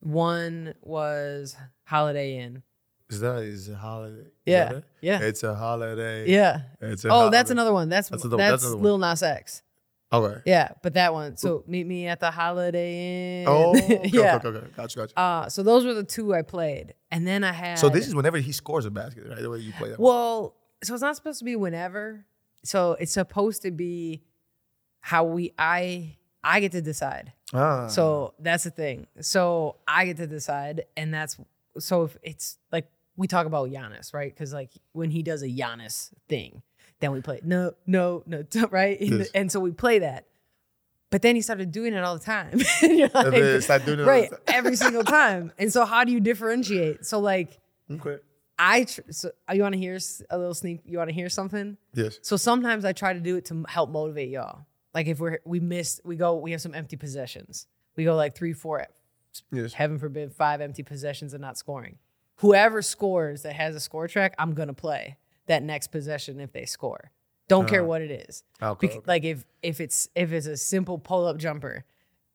one was Holiday Inn.
is that is a holiday?
Yeah,
that it?
yeah,
it's a holiday.
yeah.
it's a
Oh, that's another one. That's
That's
that's,
another- that's one.
Lil Nas X.
Okay.
Yeah, but that one. So meet me at the Holiday Inn.
Oh, okay,
yeah.
okay, okay. Gotcha, gotcha.
Uh, so those were the two I played, and then I had.
so this is whenever he scores a basket, right? The way you play that.
well, so it's not supposed to be whenever. So it's supposed to be how we I I get to decide.
ah,
So that's the thing. So I get to decide, and that's so if it's like we talk about Giannis, right? Because like when he does a Giannis thing, then we play no, no, no, right?
Yes.
And so we play that. But then he started doing it all the time.
Then
like,
doing it
right
the time.
every single time. And so how do you differentiate? So like
Okay.
I tr- so uh, you want to hear a little sneak? You want to hear something?
Yes.
So sometimes I try to do it to help motivate y'all. Like if we're we miss, we go, we have some empty possessions. We go like three, four,
Yes.
heaven forbid, five empty possessions and not scoring. Whoever scores that has a score track, I'm gonna play that next possession if they score. Don't care uh, what it is.
Okay,
Bec-
okay.
Like if if it's if it's a simple pull up jumper,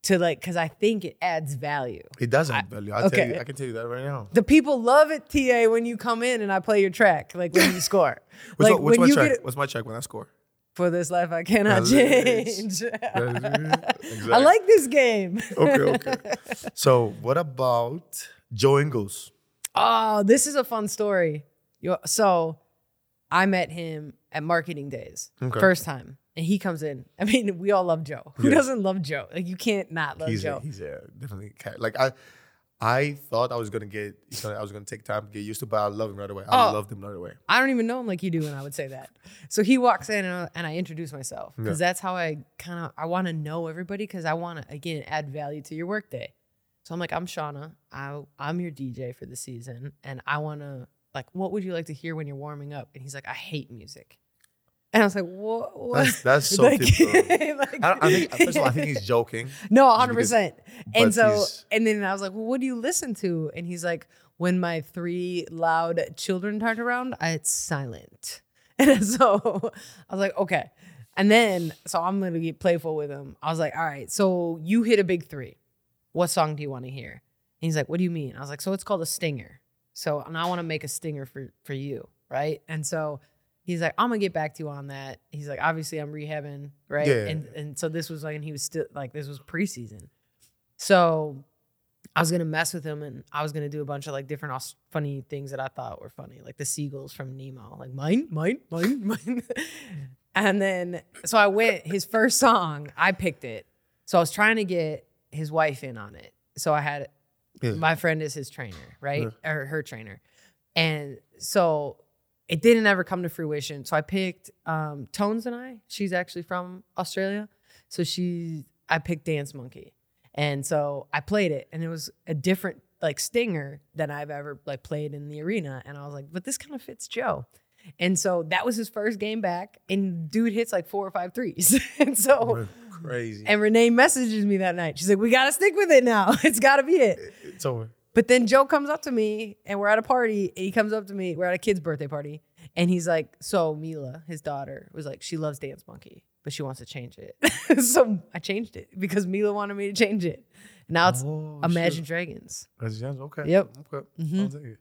to like because I think it adds value.
It does have value. I tell
okay.
you, I can tell you that right now.
The people love it, TA, when you come in and I play your track, like when you score.
What's,
like
my, what's my
you
check?
get
What's my check when I score?
for this life I cannot change.
exactly.
I like this game.
Okay, okay. So, what about Joe Ingles?
Oh, this is a fun story. So, I met him at marketing days,
Okay.
first time, and he comes in. I mean, we all love Joe. Who doesn't love Joe? Like you can't not love
He's a, he's a definitely cat. Like I, I thought I was gonna get, you know, I was gonna take time to get used to, but I love him right away. I
Oh.
loved him right away.
I don't even know him like you do, and I would say that. So he walks in and I, and I introduce myself because that's how I kind of I want to know everybody because I want to again add value to your workday. So I'm like, I'm Shawna. I I'm your DJ for the season, and I want to like, what would you like to hear when you're warming up? And he's like, I hate music. And I was like, what? what?
That's that's so
Like-
typical.
like-
I, I think first of all, I think he's joking.
no,
Just
hundred
because-
percent.
but
And so,
he's-
and then I was like, "Well, what do you listen to?" And he's like, "When my three loud children aren't around, I, it's silent." And so I was like, "Okay." And then, so I'm gonna get playful with him. I was like, "All right, so you hit a big three. What song do you want to hear?" And he's like, "What do you mean?" I was like, "So it's called a stinger. So and I want to make a stinger for for you, right?" And so he's like, I'm gonna get back to you on that. He's like, obviously I'm rehabbing, right?
Yeah.
And and so this was like, and he was still like, this was preseason. So I was gonna mess with him, and I was gonna do a bunch of like different aus- funny things that I thought were funny, like the seagulls from Nemo, like mine, mine, mine, mine. and then so I went. His first song, I picked it. So I was trying to get his wife in on it. So I had
Yeah.
my friend is his trainer, right? Or her trainer. And so it didn't ever come to fruition. So I picked um, Tones and I. She's actually from Australia. So she, I picked Dance Monkey. And so I played it and it was a different like stinger than I've ever like played in the arena. And I was like, but this kind of fits Joe. And so that was his first game back. And dude hits like four or five threes. and so
Crazy.
and Renae messages me that night. She's like, "We gotta stick with it now. It's gotta be it."
it's over.
But then Joe comes up to me, and we're at a party. And he comes up to me. We're at a kid's birthday party, and he's like, "So Mila, his daughter, was like, she loves Dance Monkey, but she wants to change it." so I changed it because Mila wanted me to change it. Now it's
Oh,
Imagine
shit.
Dragons.
Okay.
Yep.
Okay.
Mhm.
I'll take it.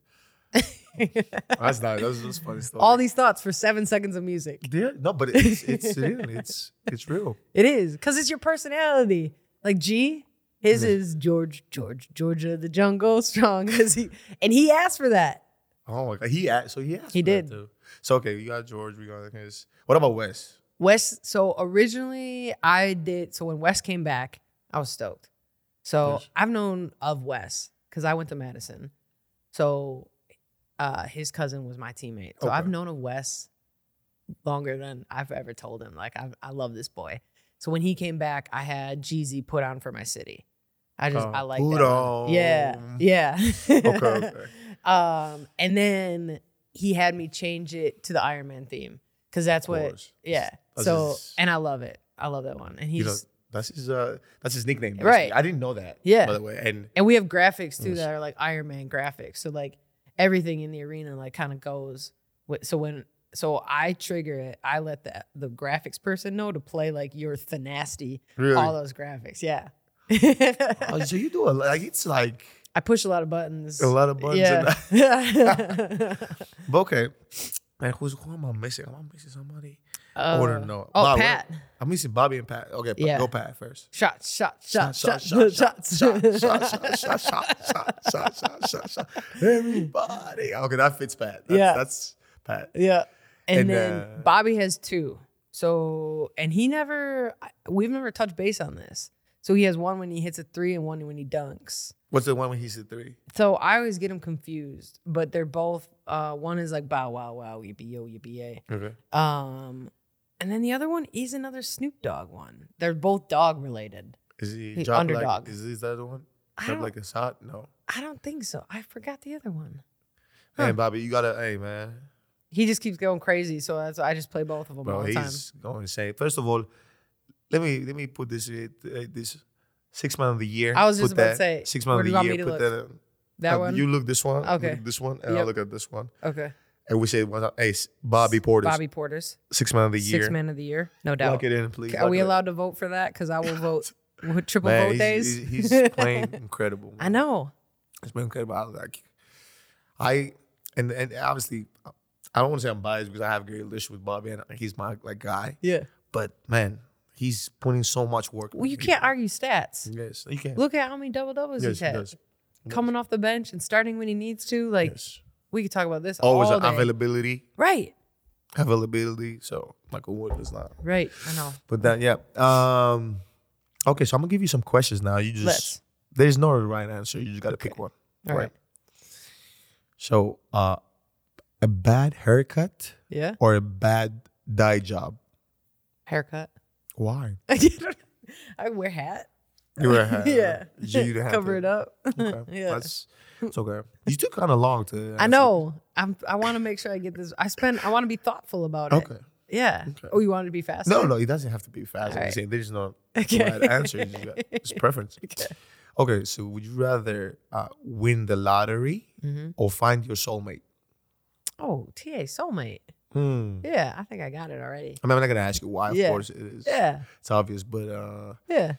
That's nice. That's, that's funny story.
All these thoughts for seven seconds of music.
Yeah, no, but it's it's. It's it's real.
It is because it's your personality. Like G, his is George, George, Georgia, the jungle, strong. Cause he and he asked for that.
Oh my god, he asked. So he asked.
He
for that
did.
too. So okay, we got George. We got his. What about Wes?
Wes. So originally, I did. So when Wes came back, I was stoked. So
Yes.
I've known of Wes because I went to Madison. So uh, his cousin was my teammate. So I've known of Wes longer than I've ever told him. Like I, I love this boy. So when he came back, I had Jeezy put on for my city. I just
Oh,
I like
put
that. Yeah, yeah.
Okay, okay.
Um, and then he had me change it to the Iron Man theme because that's what. Yeah.
That's
so
his-
and I love it. I love that one. And he's
You know, that's his uh that's his nickname.
Right.
I didn't know that.
Yeah.
By the way, and
and we have graphics too that are like Iron Man graphics. So like everything in the arena like kind of goes. With, so when so I trigger it, I let the the graphics person know to play like your Thanasty,
really.
all those graphics. Yeah.
Oh, so you do a like it's like
I push a lot of buttons.
a lot of buttons.
Yeah.
But okay. Man, who's who am I missing? Am I missing somebody?
Uh,
wouldn't know.
Oh,
Bob, what-
Pat.
I'm missing Bobby and Pat. Okay,
Yeah.
go Pat first.
Shot, shot, shot, shot,
shot,
shot,
shot,
shot.
shot, shot, shot, shot, shot, shot, shot, shot, shot. Everybody. Okay, that fits Pat. That's,
Yeah.
that's Pat.
Yeah. And,
And,
then
uh,
Bobby has two. So, and he never, we've never touched base on this. So he has one when he hits a three and one when he dunks.
What's the one when he's a three?
So I always get them confused, but they're both. Uh, one is like bow wow wow yippee yo yippee yay.
Okay.
Um, and then the other one is another Snoop Dogg one. They're both dog related.
Is he
The
drop like?
underdog.
Is this the other one? Drop like a shot? No.
I don't think so. I forgot the other one.
Hey
Huh.
Bobby, you gotta. Hey man,
He just keeps going crazy, so that's I just play both of them all
bro,
the time.
he's going insane. First of all, let me let me put this uh, this six month of the year.
I was just about to say,
six month of the year. Put that. in.
That
Uh,
one.
You look this one.
Okay.
Look at this one, and I'll look at this one.
okay.
And we say, well, hey, Bobby Portis,
Bobby Portis's
six man of the year.
six man of the year, no doubt.
Lock it in, please.
Are
Lock
we
in.
allowed to vote for that? Because I will vote with triple
Man,
vote
he's,
days.
he's, he's playing incredible.
I know.
It's been incredible. I like, I and and obviously, I don't want to say I'm biased because I have a great relationship with Bobby and he's my like guy.
Yeah.
But man, he's putting so much work.
Well, you can't argue stats.
Yes, you can.
Look at how many double doubles
yes,
he's
he
had. Coming off the bench and starting when he needs to. Like
Yes.
we could talk about this
Always
all
availability,
Right.
availability. So Michael Wood is not.
Right. I know.
But that, yeah. Um. Okay, so I'm gonna give you some questions now. You just
Let's.
there's no right answer. You just gotta pick one.
All right.
So, uh, a bad haircut
Yeah.
or a bad dye job?
Haircut.
Why?
I wear hat.
You wear a hat.
yeah.
You, have
Cover
to-
it up.
Okay.
yeah.
That's it's okay. You took kind of long to.
I know. I'm. I want to make sure I get this. I spend. I want to be thoughtful about it.
Okay.
Yeah.
Okay.
Oh, you want it to be fast?
No, no, it doesn't have to be fast. I'm
Alright.
saying there's no
Okay.
right answer. It's preference.
Okay.
Okay, so would you rather uh, win the lottery
Mhm.
or find your soulmate?
Oh, TA soulmate.
Hmm.
Yeah, I think I got it already.
I mean, I'm not gonna ask you why. Of
Yeah.
course, it is.
Yeah.
It's obvious, but uh,
Yeah.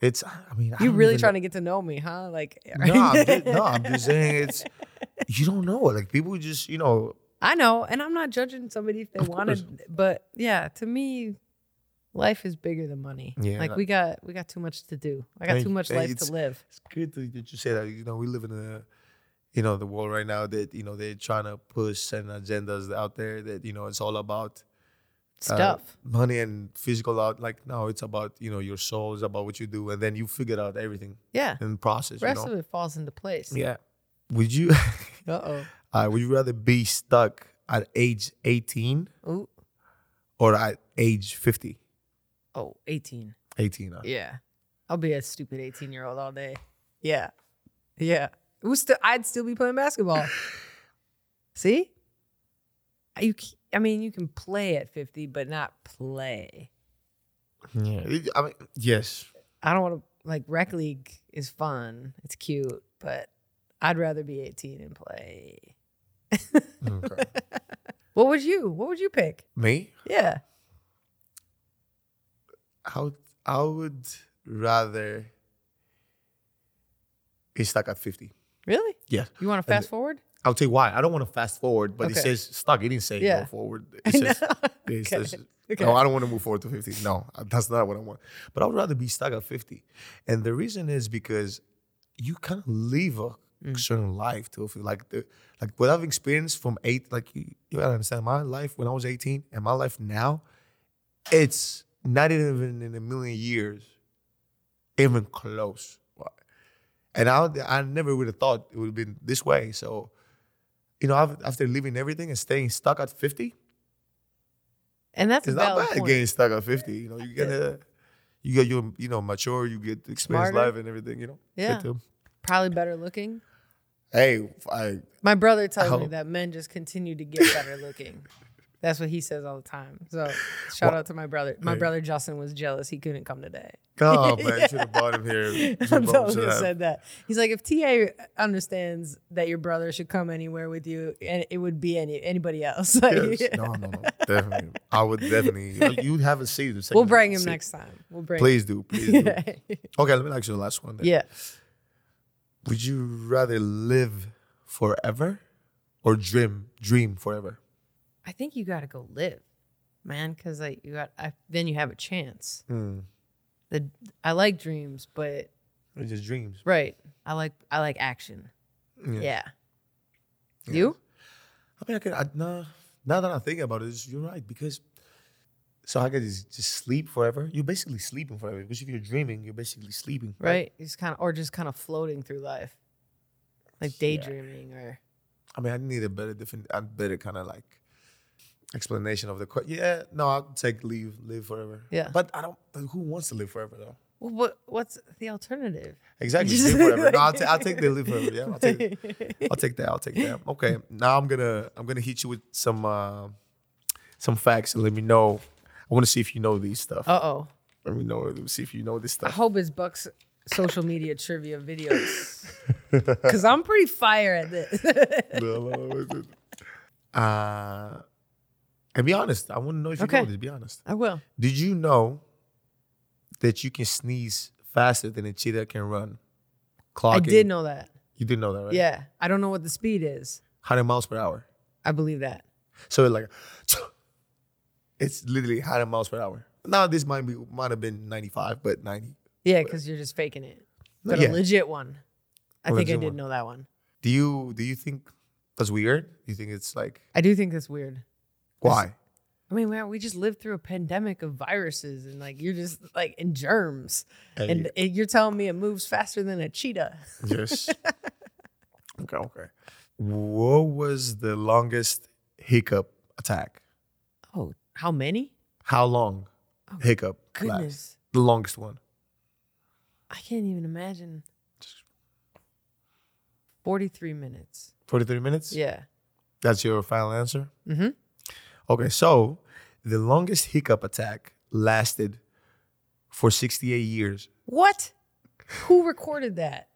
it's. I mean,
You really trying to get to know me, huh? Like.
No, I'm just, no, I'm just saying it's. You don't know. Like people just, you know,
I know, and I'm not judging somebody if they wanted, but yeah, to me, life is bigger than money.
Yeah,
like we got we got too much to do. I got too much life to live.
it's good that that you say that. You know, we live in a, you know, the world right now that you know they're trying to push certain agendas out there that you know it's all about uh,
Stuff.
money and physical out. Like no, it's about you know your soul. It's about what you do, and then you figure out everything
yeah.
in the process.
The rest
you know?
of it falls into place.
Yeah. Would you?
Uh oh.
uh, would you rather be stuck at age 18
Ooh.
or at age 50?
Oh, 18.
18. Huh?
Yeah. I'll be a stupid 18 year old all day. Yeah. Yeah. Was still I'd still be playing basketball. See? You I mean, you can play at 50 but not play.
Yeah. I mean, yes.
I don't want to like rec league is fun. It's cute, but I'd rather be 18 and play.
Okay.
What would you? What would you pick?
Me?
Yeah.
I would, I would rather be stuck at 50.
Really?
Yeah.
You want to
And-
fast forward?
I'll tell you why. I don't want to fast forward, but it says stuck. It didn't say
Yeah.
go forward. It says, it says
Okay.
no, I don't want to move forward to 50. No, that's not what I want. But I would rather be stuck at 50. And the reason is because you kind of live a
Mm.
certain life to feel like the like what I've experienced from eight, like you, you gotta understand my life when I was 18 and my life now, it's not even in a million years, even close. And I, I never would have thought it would have been this way. So, you know, after leaving everything and staying stuck at 50,
And that's
it's not bad
point.
getting stuck at 50. You know, you get a, you get your, you know, mature, you get to experience
Smarter.
life and everything, you know.
Yeah.
Get to-
Probably better looking.
hey, I,
My brother tells me that men just continue to get better looking. That's what he says all the time. So shout
Well,
out to my brother. My
hey.
brother Justin was jealous he couldn't come today.
oh man,
Yeah.
should have brought him here.
I'm
Should've should've
said that. He's like, if TA understands that your brother should come anywhere with you, and it would be any anybody else. Like,
Yes. No, no, no, definitely. I would definitely. You have a seat. the
we'll bring him
seat.
next time. We'll bring.
Please do, please do. Okay, let me ask you the last one. Then.
yeah.
Would you rather live forever or dream dream forever?
I think you got to go live, man, because like you got I, then you have a chance.
Mm.
The I like dreams, but
It's just dreams.
right, I like I like action.
Yeah.
Yeah.
Yeah.
You?
I mean, I can. I, nah, now that I'm thinking about it, you're right because So I could just, just sleep forever. You're basically sleeping forever because if you're dreaming, you're basically sleeping.
right? It's kind of or just kind of floating through life, like
Yeah.
daydreaming or
I mean, I need a better different, a better kind of like explanation of the question. Yeah, no, I'll take leave, live forever.
Yeah.
but I don't. But who wants to live forever though?
well, what what's the alternative?
Exactly, live forever. No, I'll, ta- I'll take the live forever. Yeah, I'll take. I'll take that. I'll take that. Okay, now I'm gonna I'm gonna hit you with some uh, some facts and let me know. I want to see if you know these stuff.
Uh oh.
Let me know. Let me see if you know this stuff.
I hope it's Buck's social media trivia videos because I'm pretty fire at this.
uh, and be honest. I want to know if you
Okay.
know this. Be honest.
I will.
Did you know that you can sneeze faster than a cheetah can run? Clocking.
I did know that.
You did know that, right?
Yeah. I don't know what the speed is.
100 miles per hour.
I believe that.
So it's like, it's literally 100 miles per hour. Now this might be might have been 95, but 90.
Yeah, because you're just faking it. But
Yeah.
a legit one. I
A
think I did
one.
know that one.
Do you do you think that's weird? Do you think it's like
I do think that's weird.
Why?
I mean, man, we just lived through a pandemic of viruses and like you're just like in germs.
And
And you're telling me it moves faster than a cheetah.
Yes. okay, okay. What was the longest hiccup attack?
Oh, how many?
How long hiccup last?
Goodness.
The longest one.
I can't even imagine. 43 minutes.
43 minutes?
Yeah.
That's your final answer?
Mm-hmm.
Okay, so the longest hiccup attack lasted for 68 years.
What? Who recorded that?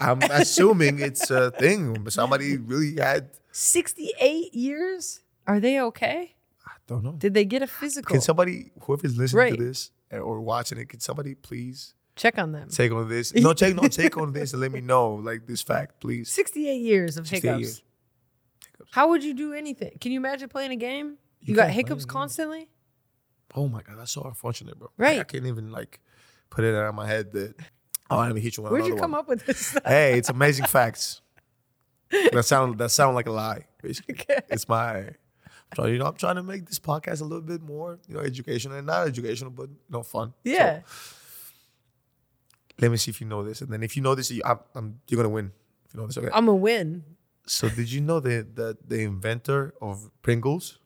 I'm assuming it's a thing. Somebody really had,
68 years? Are they okay?
I don't know.
Did they get a physical?
Can somebody, whoever's listening
Right.
to this or watching it, can somebody please
Check on them.
take on this? No, take no, take on this and let me know like this fact, please.
68 years of
68
hiccups.
years.
How would you do anything? Can you imagine playing a game? You,
You
got hiccups constantly?
Oh my god, that's so unfortunate, bro.
Right.
I can't even like put it out of my head that oh, let me hit you with
Where'd you come
one.
up with this stuff?
Hey, it's amazing facts. That sound that sound like a lie. Basically, it's my. I'm trying, you know, I'm trying to make this podcast a little bit more, you know, educational and not educational, but you know, fun. So,
Yeah.
let me see if you know this, and then if you know this, you, I'm, I'm, you're gonna win. If you know this, okay.
I'm a win.
so, did you know that the the inventor of Pringles,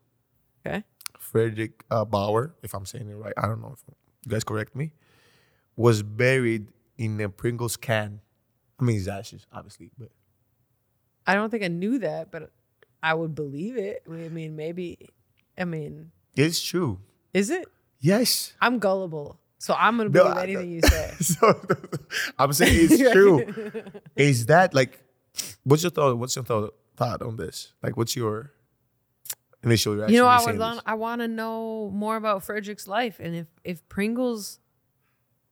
Okay.
Frederick uh, Baur, if I'm saying it right, I don't know if you guys correct me, was buried in a Pringles can. I mean, his ashes, obviously, but
I don't think I knew that, but I would believe it. I mean, maybe. I mean,
it's true.
is it?
Yes.
I'm gullible, so I'm gonna
No,
believe
I-
anything you say.
so I'm saying it's true. Is that like what's your thought? What's your thought thought on this? Like what's your initial reaction?
You know, I was on. I want to know more about Frederick's life, and if if Pringles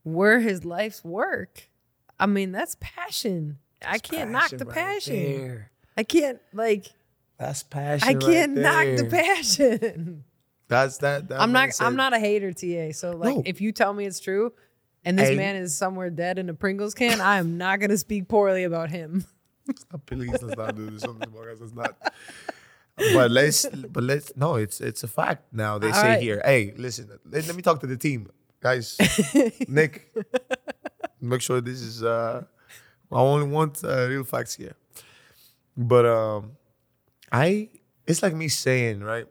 were his life's work, I mean, that's passion. I can't knock the
right
passion.
there.
I can't like.
That's passion.
I can't knock the passion.
That's that. that
I'm not. I'm not a hater, Ta. So like,
No.
if you tell me it's true, and this
Hey.
man is somewhere dead in a Pringles can, I am not gonna speak poorly about him.
Please let's not do this on this podcast. Let's not. But let's. But let's. No, it's it's a fact now. They
All
say
right.
here. Hey, listen. Let, let me talk to the team, guys. Nick, make sure this is. uh I only want uh, real facts here. But um, I. It's like me saying right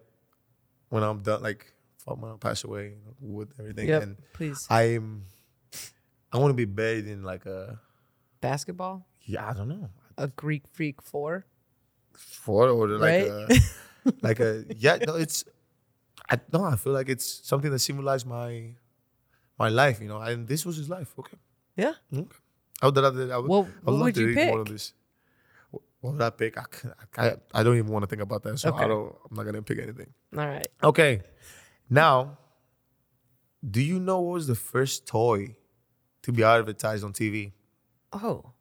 when I'm done, like when I pass away, with everything,
Yep.
and
Please.
I'm. I want to be buried in like a.
Basketball,
Yeah, I don't know.
a Greek freak four.
For or like
Right?
a like a yeah no it's I no I feel like it's something that symbolized my my life you know and this was his life okay
Yeah.
okay I would love to, I would,
Well,
I would love to read more
pick?
of this what would I pick I, I, I don't even want to think about that so I don't I'm not gonna pick anything
All right.
okay now do you know what was the first toy to be advertised on TV
Oh.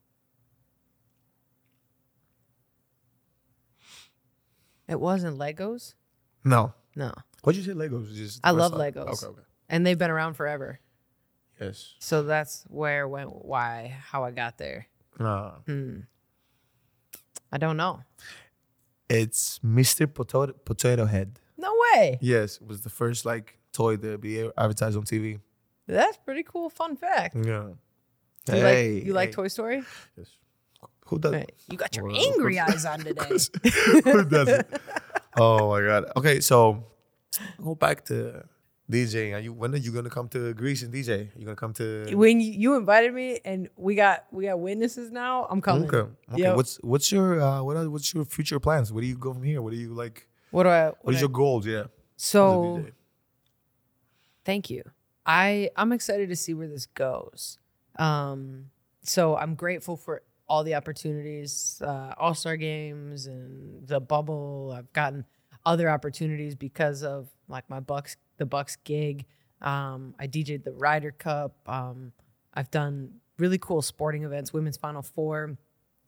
It wasn't Legos?
no
No.
what'd you say Legos just
I love? Legos.
okay okay
And they've been around forever.
yes
So that's where went why how I got there.
uh,
Hmm. I don't know.
It's Mr. Potato, Potato Head.
No way.
Yes, it was the first like toy to be advertised on TV.
That's pretty cool. Fun fact.
Yeah.
You like you like. Toy Story?
Yes. Who does?
Right. You got your
Well,
angry eyes on today.
Who doesn't? oh my god. Okay, so go back to DJing. Are you when are you gonna come to Greece and DJ? You gonna come to?
when you, you invited me and we got we got witnesses now, I'm coming.
Okay. Okay.
Yep.
What's what's your uh, what are, what's your future plans? Where do you go from here? What do you like?
What do I?
What is
I-
your goals? Yeah.
so? Thank you. I I'm excited to see where this goes. Um, so I'm grateful for all the opportunities, uh, All Star games and the bubble. I've gotten other opportunities because of like my Bucks the Bucks gig. Um, I DJ'd the Ryder Cup. Um, I've done really cool sporting events, women's Final Four.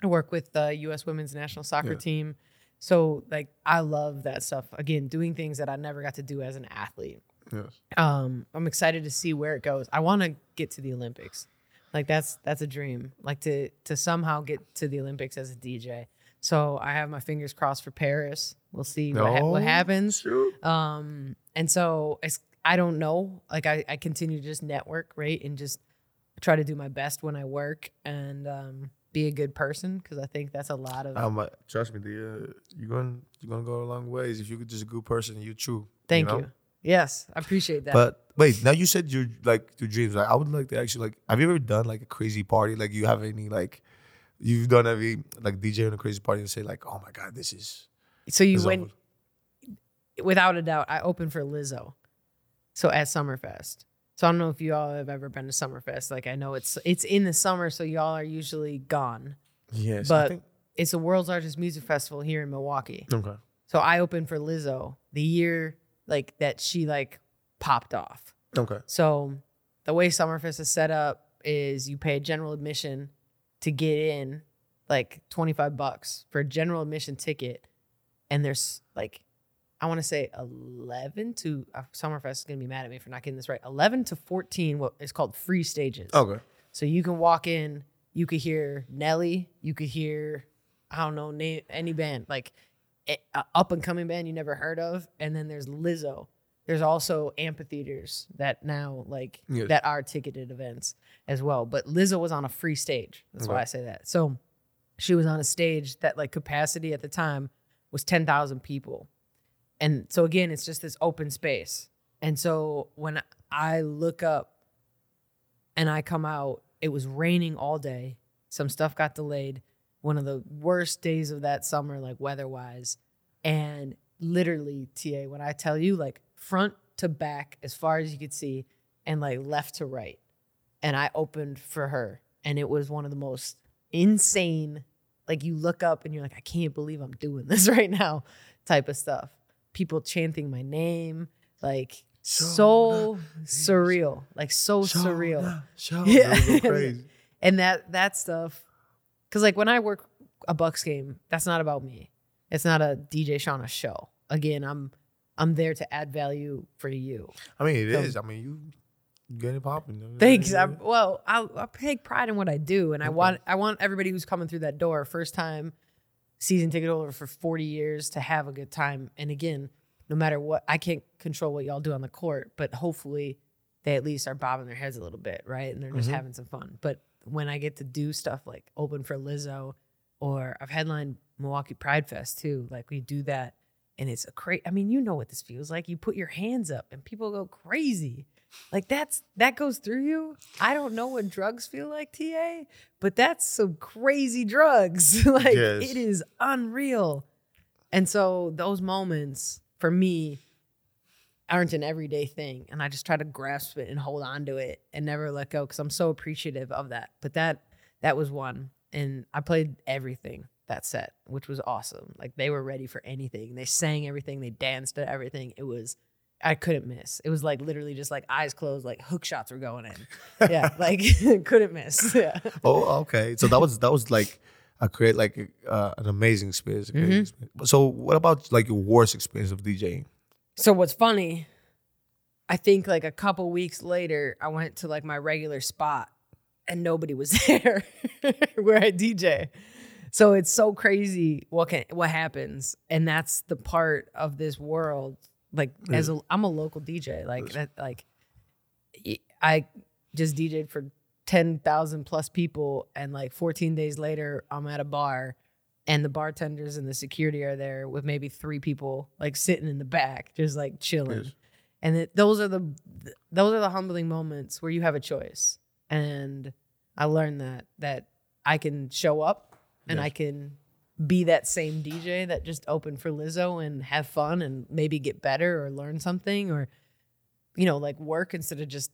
I work with the U.S. Women's National Soccer
Yeah.
team. So like I love that stuff. Again, doing things that I never got to do as an athlete
Yes.
um i'm excited to see where it goes i want to get to the olympics like that's that's a dream like to to somehow get to the olympics as a dj so i have my fingers crossed for paris we'll see what, ha- what happens
Shoot.
um and so it's i don't know like I, I continue to just network right and just try to do my best when i work and um be a good person because i think that's a lot of
Um, trust me, the, uh, you're gonna you're gonna go a long ways if you're just a good person. You're true.
thank you,
know?
Yes i appreciate that
But wait, now you said your like your dreams. Like I would like to actually like. Have you ever done like a crazy party? Like you have any like, you've done every like DJ on a crazy party and say like, oh my god, this is.
so you went
awful.
without a doubt, I opened for Lizzo. So at Summerfest. So I don't know if you all have ever been to Summerfest. Like I know it's it's in the summer, so y'all are usually gone.
Yes,
But
I think,
it's the world's largest music festival here in Milwaukee.
okay.
So I opened for Lizzo the year like that she like popped off.
Okay.
So the way Summerfest is set up is you pay a general admission to get in, like 25 bucks for a general admission ticket. And there's like, I want to say 11 to, uh, Summerfest is going to be mad at me for not getting this right. 11 to 14, what is called free stages.
Okay.
So you can walk in, you could hear Nelly, you could hear, I don't know, name any band, like up and coming band you never heard of. And then there's Lizzo. There's also amphitheaters that now like
Yes.
that are ticketed events as well. But Lizzo was on a free stage. That's why I say that. So she was on a stage that like capacity at the time was 10,000 people. And so again, it's just this open space. And so when I look up and I come out, it was raining all day. Some stuff got delayed. One of the worst days of that summer, like weather wise. And literally, TA, when I tell you, like front to back, as far as you could see, and like left to right. And I opened for her. And it was one of the most insane, like you look up and you're like, I can't believe I'm doing this right now type of stuff. People chanting my name, like so surreal, like so surreal.
Show.
Yeah.
That would go crazy.
And that that stuff, because like when I work a Bucks game, that's not about me. It's not a DJ Shawna show. Again, I'm I'm there to add value for you.
I mean, it
So-
is. I mean, you get it popping.
Thanks. I, well, I, I take pride in what I do, and I want I want everybody who's coming through that door, first time season ticket holder for 40 years, to have a good time. And again, no matter what, I can't control what y'all do on the court, but hopefully they at least are bobbing their heads a little bit, right? And they're just
Mhm.
having some fun. But when I get to do stuff like open for Lizzo, or I've headlined Milwaukee Pride Fest too, like we do that. And it's a crazy. I mean, you know what this feels like. You put your hands up and people go crazy. Like that's that goes through you. I don't know what drugs feel like, TA, but that's some crazy drugs. like
Yes.
it is unreal. And so those moments for me aren't an everyday thing. And I just try to grasp it and hold on to it and never let go because I'm so appreciative of that. But that that was one. And I played everything that set, which was awesome. Like they were ready for anything. They sang everything, they danced to everything. It was I couldn't miss. It was like literally just like eyes closed, like hook shots were going in. Yeah, like couldn't miss. Yeah.
Oh, okay. So that was that was like a create like uh, an amazing experience.
Mhm.
experience. So what about like your worst experience of DJing?
So what's funny, I think like a couple weeks later, I went to like my regular spot and nobody was there where I DJ. So it's so crazy what can what happens. And that's the part of this world Like as a I'm a local DJ. Like that like I just DJ'd for 10,000 plus people and like 14 days later I'm at a bar and the bartenders and the security are there with maybe three people like sitting in the back just like chilling.
Yes.
And it, those are the those are the humbling moments where you have a choice. And I learned that that I can show up and
Yes.
I can be that same DJ that just opened for Lizzo and have fun and maybe get better or learn something or you know like work instead of just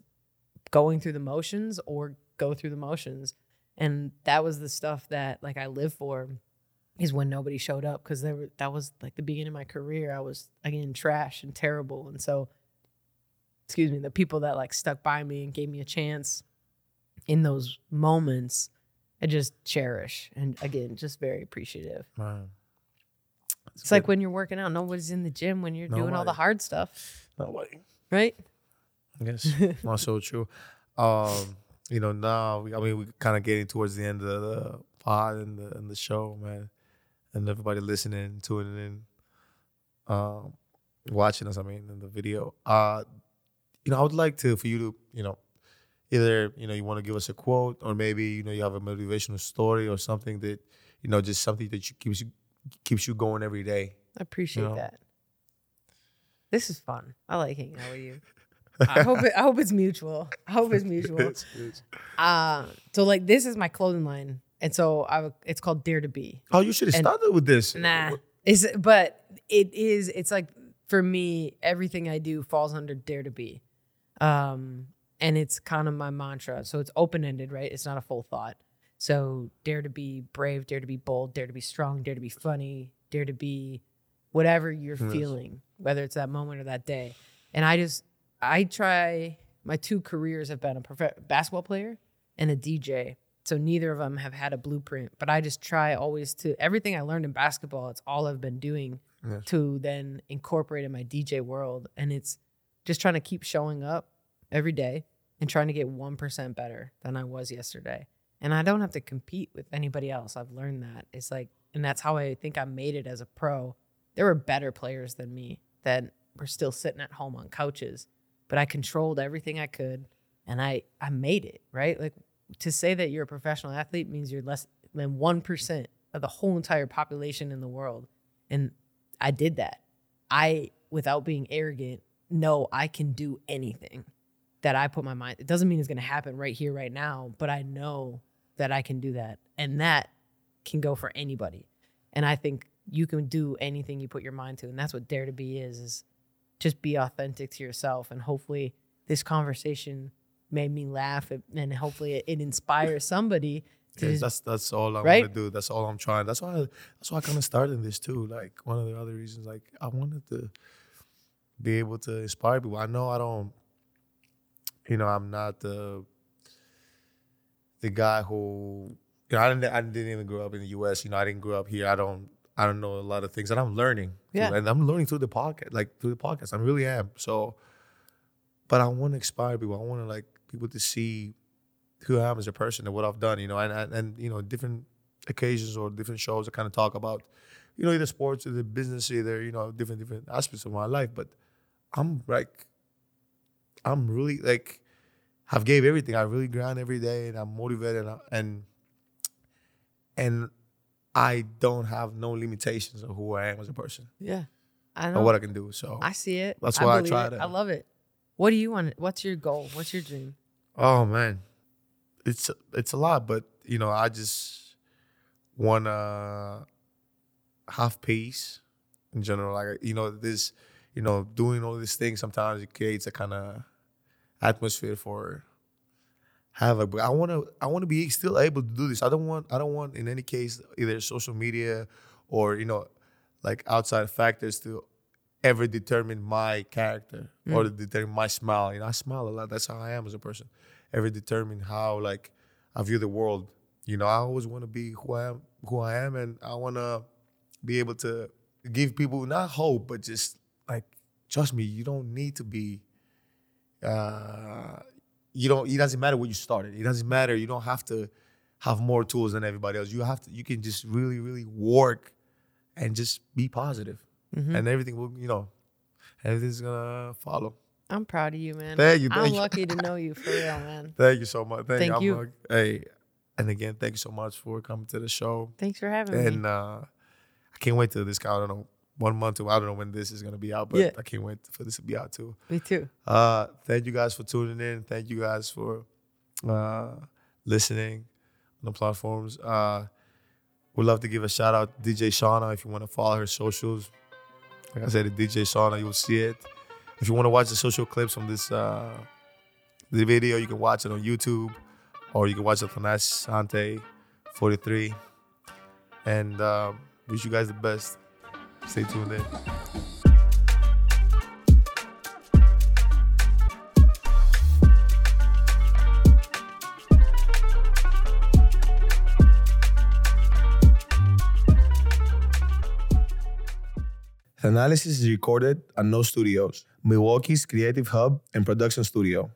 going through the motions or go through the motions. And that was the stuff that like I live for is when nobody showed up because there were, that was like the beginning of my career. I was again trash and terrible, and so excuse me, the people that like stuck by me and gave me a chance in those moments, I just cherish and again just very appreciative.
Man.
It's like when you're working out, nobody's in the gym when you're doing all the hard stuff,
nobody.
right?
Yes, not so true. Um, you know, now we, I mean, we're kind of getting towards the end of the pod and the and the show, man, and everybody listening, tuning in, um, watching us. I mean, in the video. Uh, you know, I would like to for you to, you know, either you know you want to give us a quote, or maybe you know you have a motivational story or something that, you know, just something that you keeps you keeps you going every day.
I appreciate
know?
that. This is fun. I like hanging out with you. I hope it, I hope it's mutual. I hope it's mutual.
It's- it's-
Uh, so like this is my clothing line, and so I it's called Dare to Be.
oh, you should have
And-
started with this.
Nah, is but it is. It's like for me, everything I do falls under Dare to Be, um, and it's kind of my mantra. So it's open ended, right? It's not a full thought. So dare to be brave, dare to be bold, dare to be strong, dare to be funny, dare to be whatever you're
Yes.
feeling, whether it's that moment or that day. And I just I try. My two careers have been a prof- basketball player and a DJ. So neither of them have had a blueprint, but I just try always to everything I learned in basketball, it's all I've been doing
Yes.
to then incorporate in my DJ world. And it's just trying to keep showing up every day and trying to get 1% better than I was yesterday. And I don't have to compete with anybody else. I've learned that. It's like, and that's how I think I made it as a pro. There were better players than me that were still sitting at home on couches, but I controlled everything I could and I, I made it, right? Like to say that you're a professional athlete means you're less than 1% of the whole entire population in the world. And I did that. I, without being arrogant, know I can do anything that I put my mind. It doesn't mean it's going to happen right here, right now, but I know that I can do that. And that can go for anybody. And I think you can do anything you put your mind to. And that's what Dare to Be is, is just be authentic to yourself. And hopefully this conversation made me laugh and hopefully it, it inspires somebody to
Yeah, that's that's all I
Right?
want to do. That's all I'm trying. That's why that's why I kind of started this too. Like one of the other reasons, like I wanted to be able to inspire people. I know I don't, you know, I'm not the the guy who you know I didn't I didn't even grow up in the U.S. You know, I didn't grow up here. I don't I don't know a lot of things, and I'm learning. too.
Yeah.
and I'm learning through the podcast, like through the podcast. I really am. So, but I want to inspire people. I want to like people to see who I am as a person and what I've done, you know, and and, and you know, different occasions or different shows I kind of talk about, you know, either sports, or the business, either you know, different different aspects of my life. But I'm like, I'm really like, I've gave everything. I really grind every day, and I'm motivated, and I- and and I don't have no limitations of who I am as a person
yeah. I know.
what I can do. So,
I see it.
That's why I
believe
try
it.
to-
I love it. What do you want? What's your goal? What's your dream?
Oh man, it's it's a lot, but you know, I just wanna have peace in general. Like you know, this, you know, doing all these things sometimes it creates a kind of atmosphere for havoc. But I wanna I wanna be still able to do this. I don't want I don't want in any case either social media or you know, like outside factors to ever determine my character or determine my smile. You know, I smile a lot. That's how I am as a person. Ever determine how like I view the world. You know, I always want to be who I am, who I am, and I want to be able to give people not hope, but just like trust me. You don't need to be. Uh, you don't. It doesn't matter where you started. It doesn't matter. You don't have to have more tools than everybody else. You have to. You can just really, really work and just be positive
Mhm.
and everything will you know everything's gonna follow.
I'm proud of you, man.
Thank you,
I'm
you.
lucky to know you for real, man.
Thank you so much. Thank,
Thank you.
like- hey, and again, thank you so much for coming to the show.
Thanks for having me.
And uh, I can't wait till this. guy. I don't know one month. To, I don't know when this is gonna be out, but
Yeah.
I can't wait for this to be out too.
Me too.
Uh, thank you guys for tuning in. Thank you guys for uh, listening on the platforms. Uh, we'd love to give a shout out to DJ Shauna if you want to follow her socials. Like I said, the DJ Shawna, you'll see it. If you want to watch the social clips from this uh, the video, you can watch it on YouTube or you can watch it on Asante 43. And um, wish you guys the best. Stay tuned in. Thanalysis is recorded at No Studios, Milwaukee's creative hub and production studio.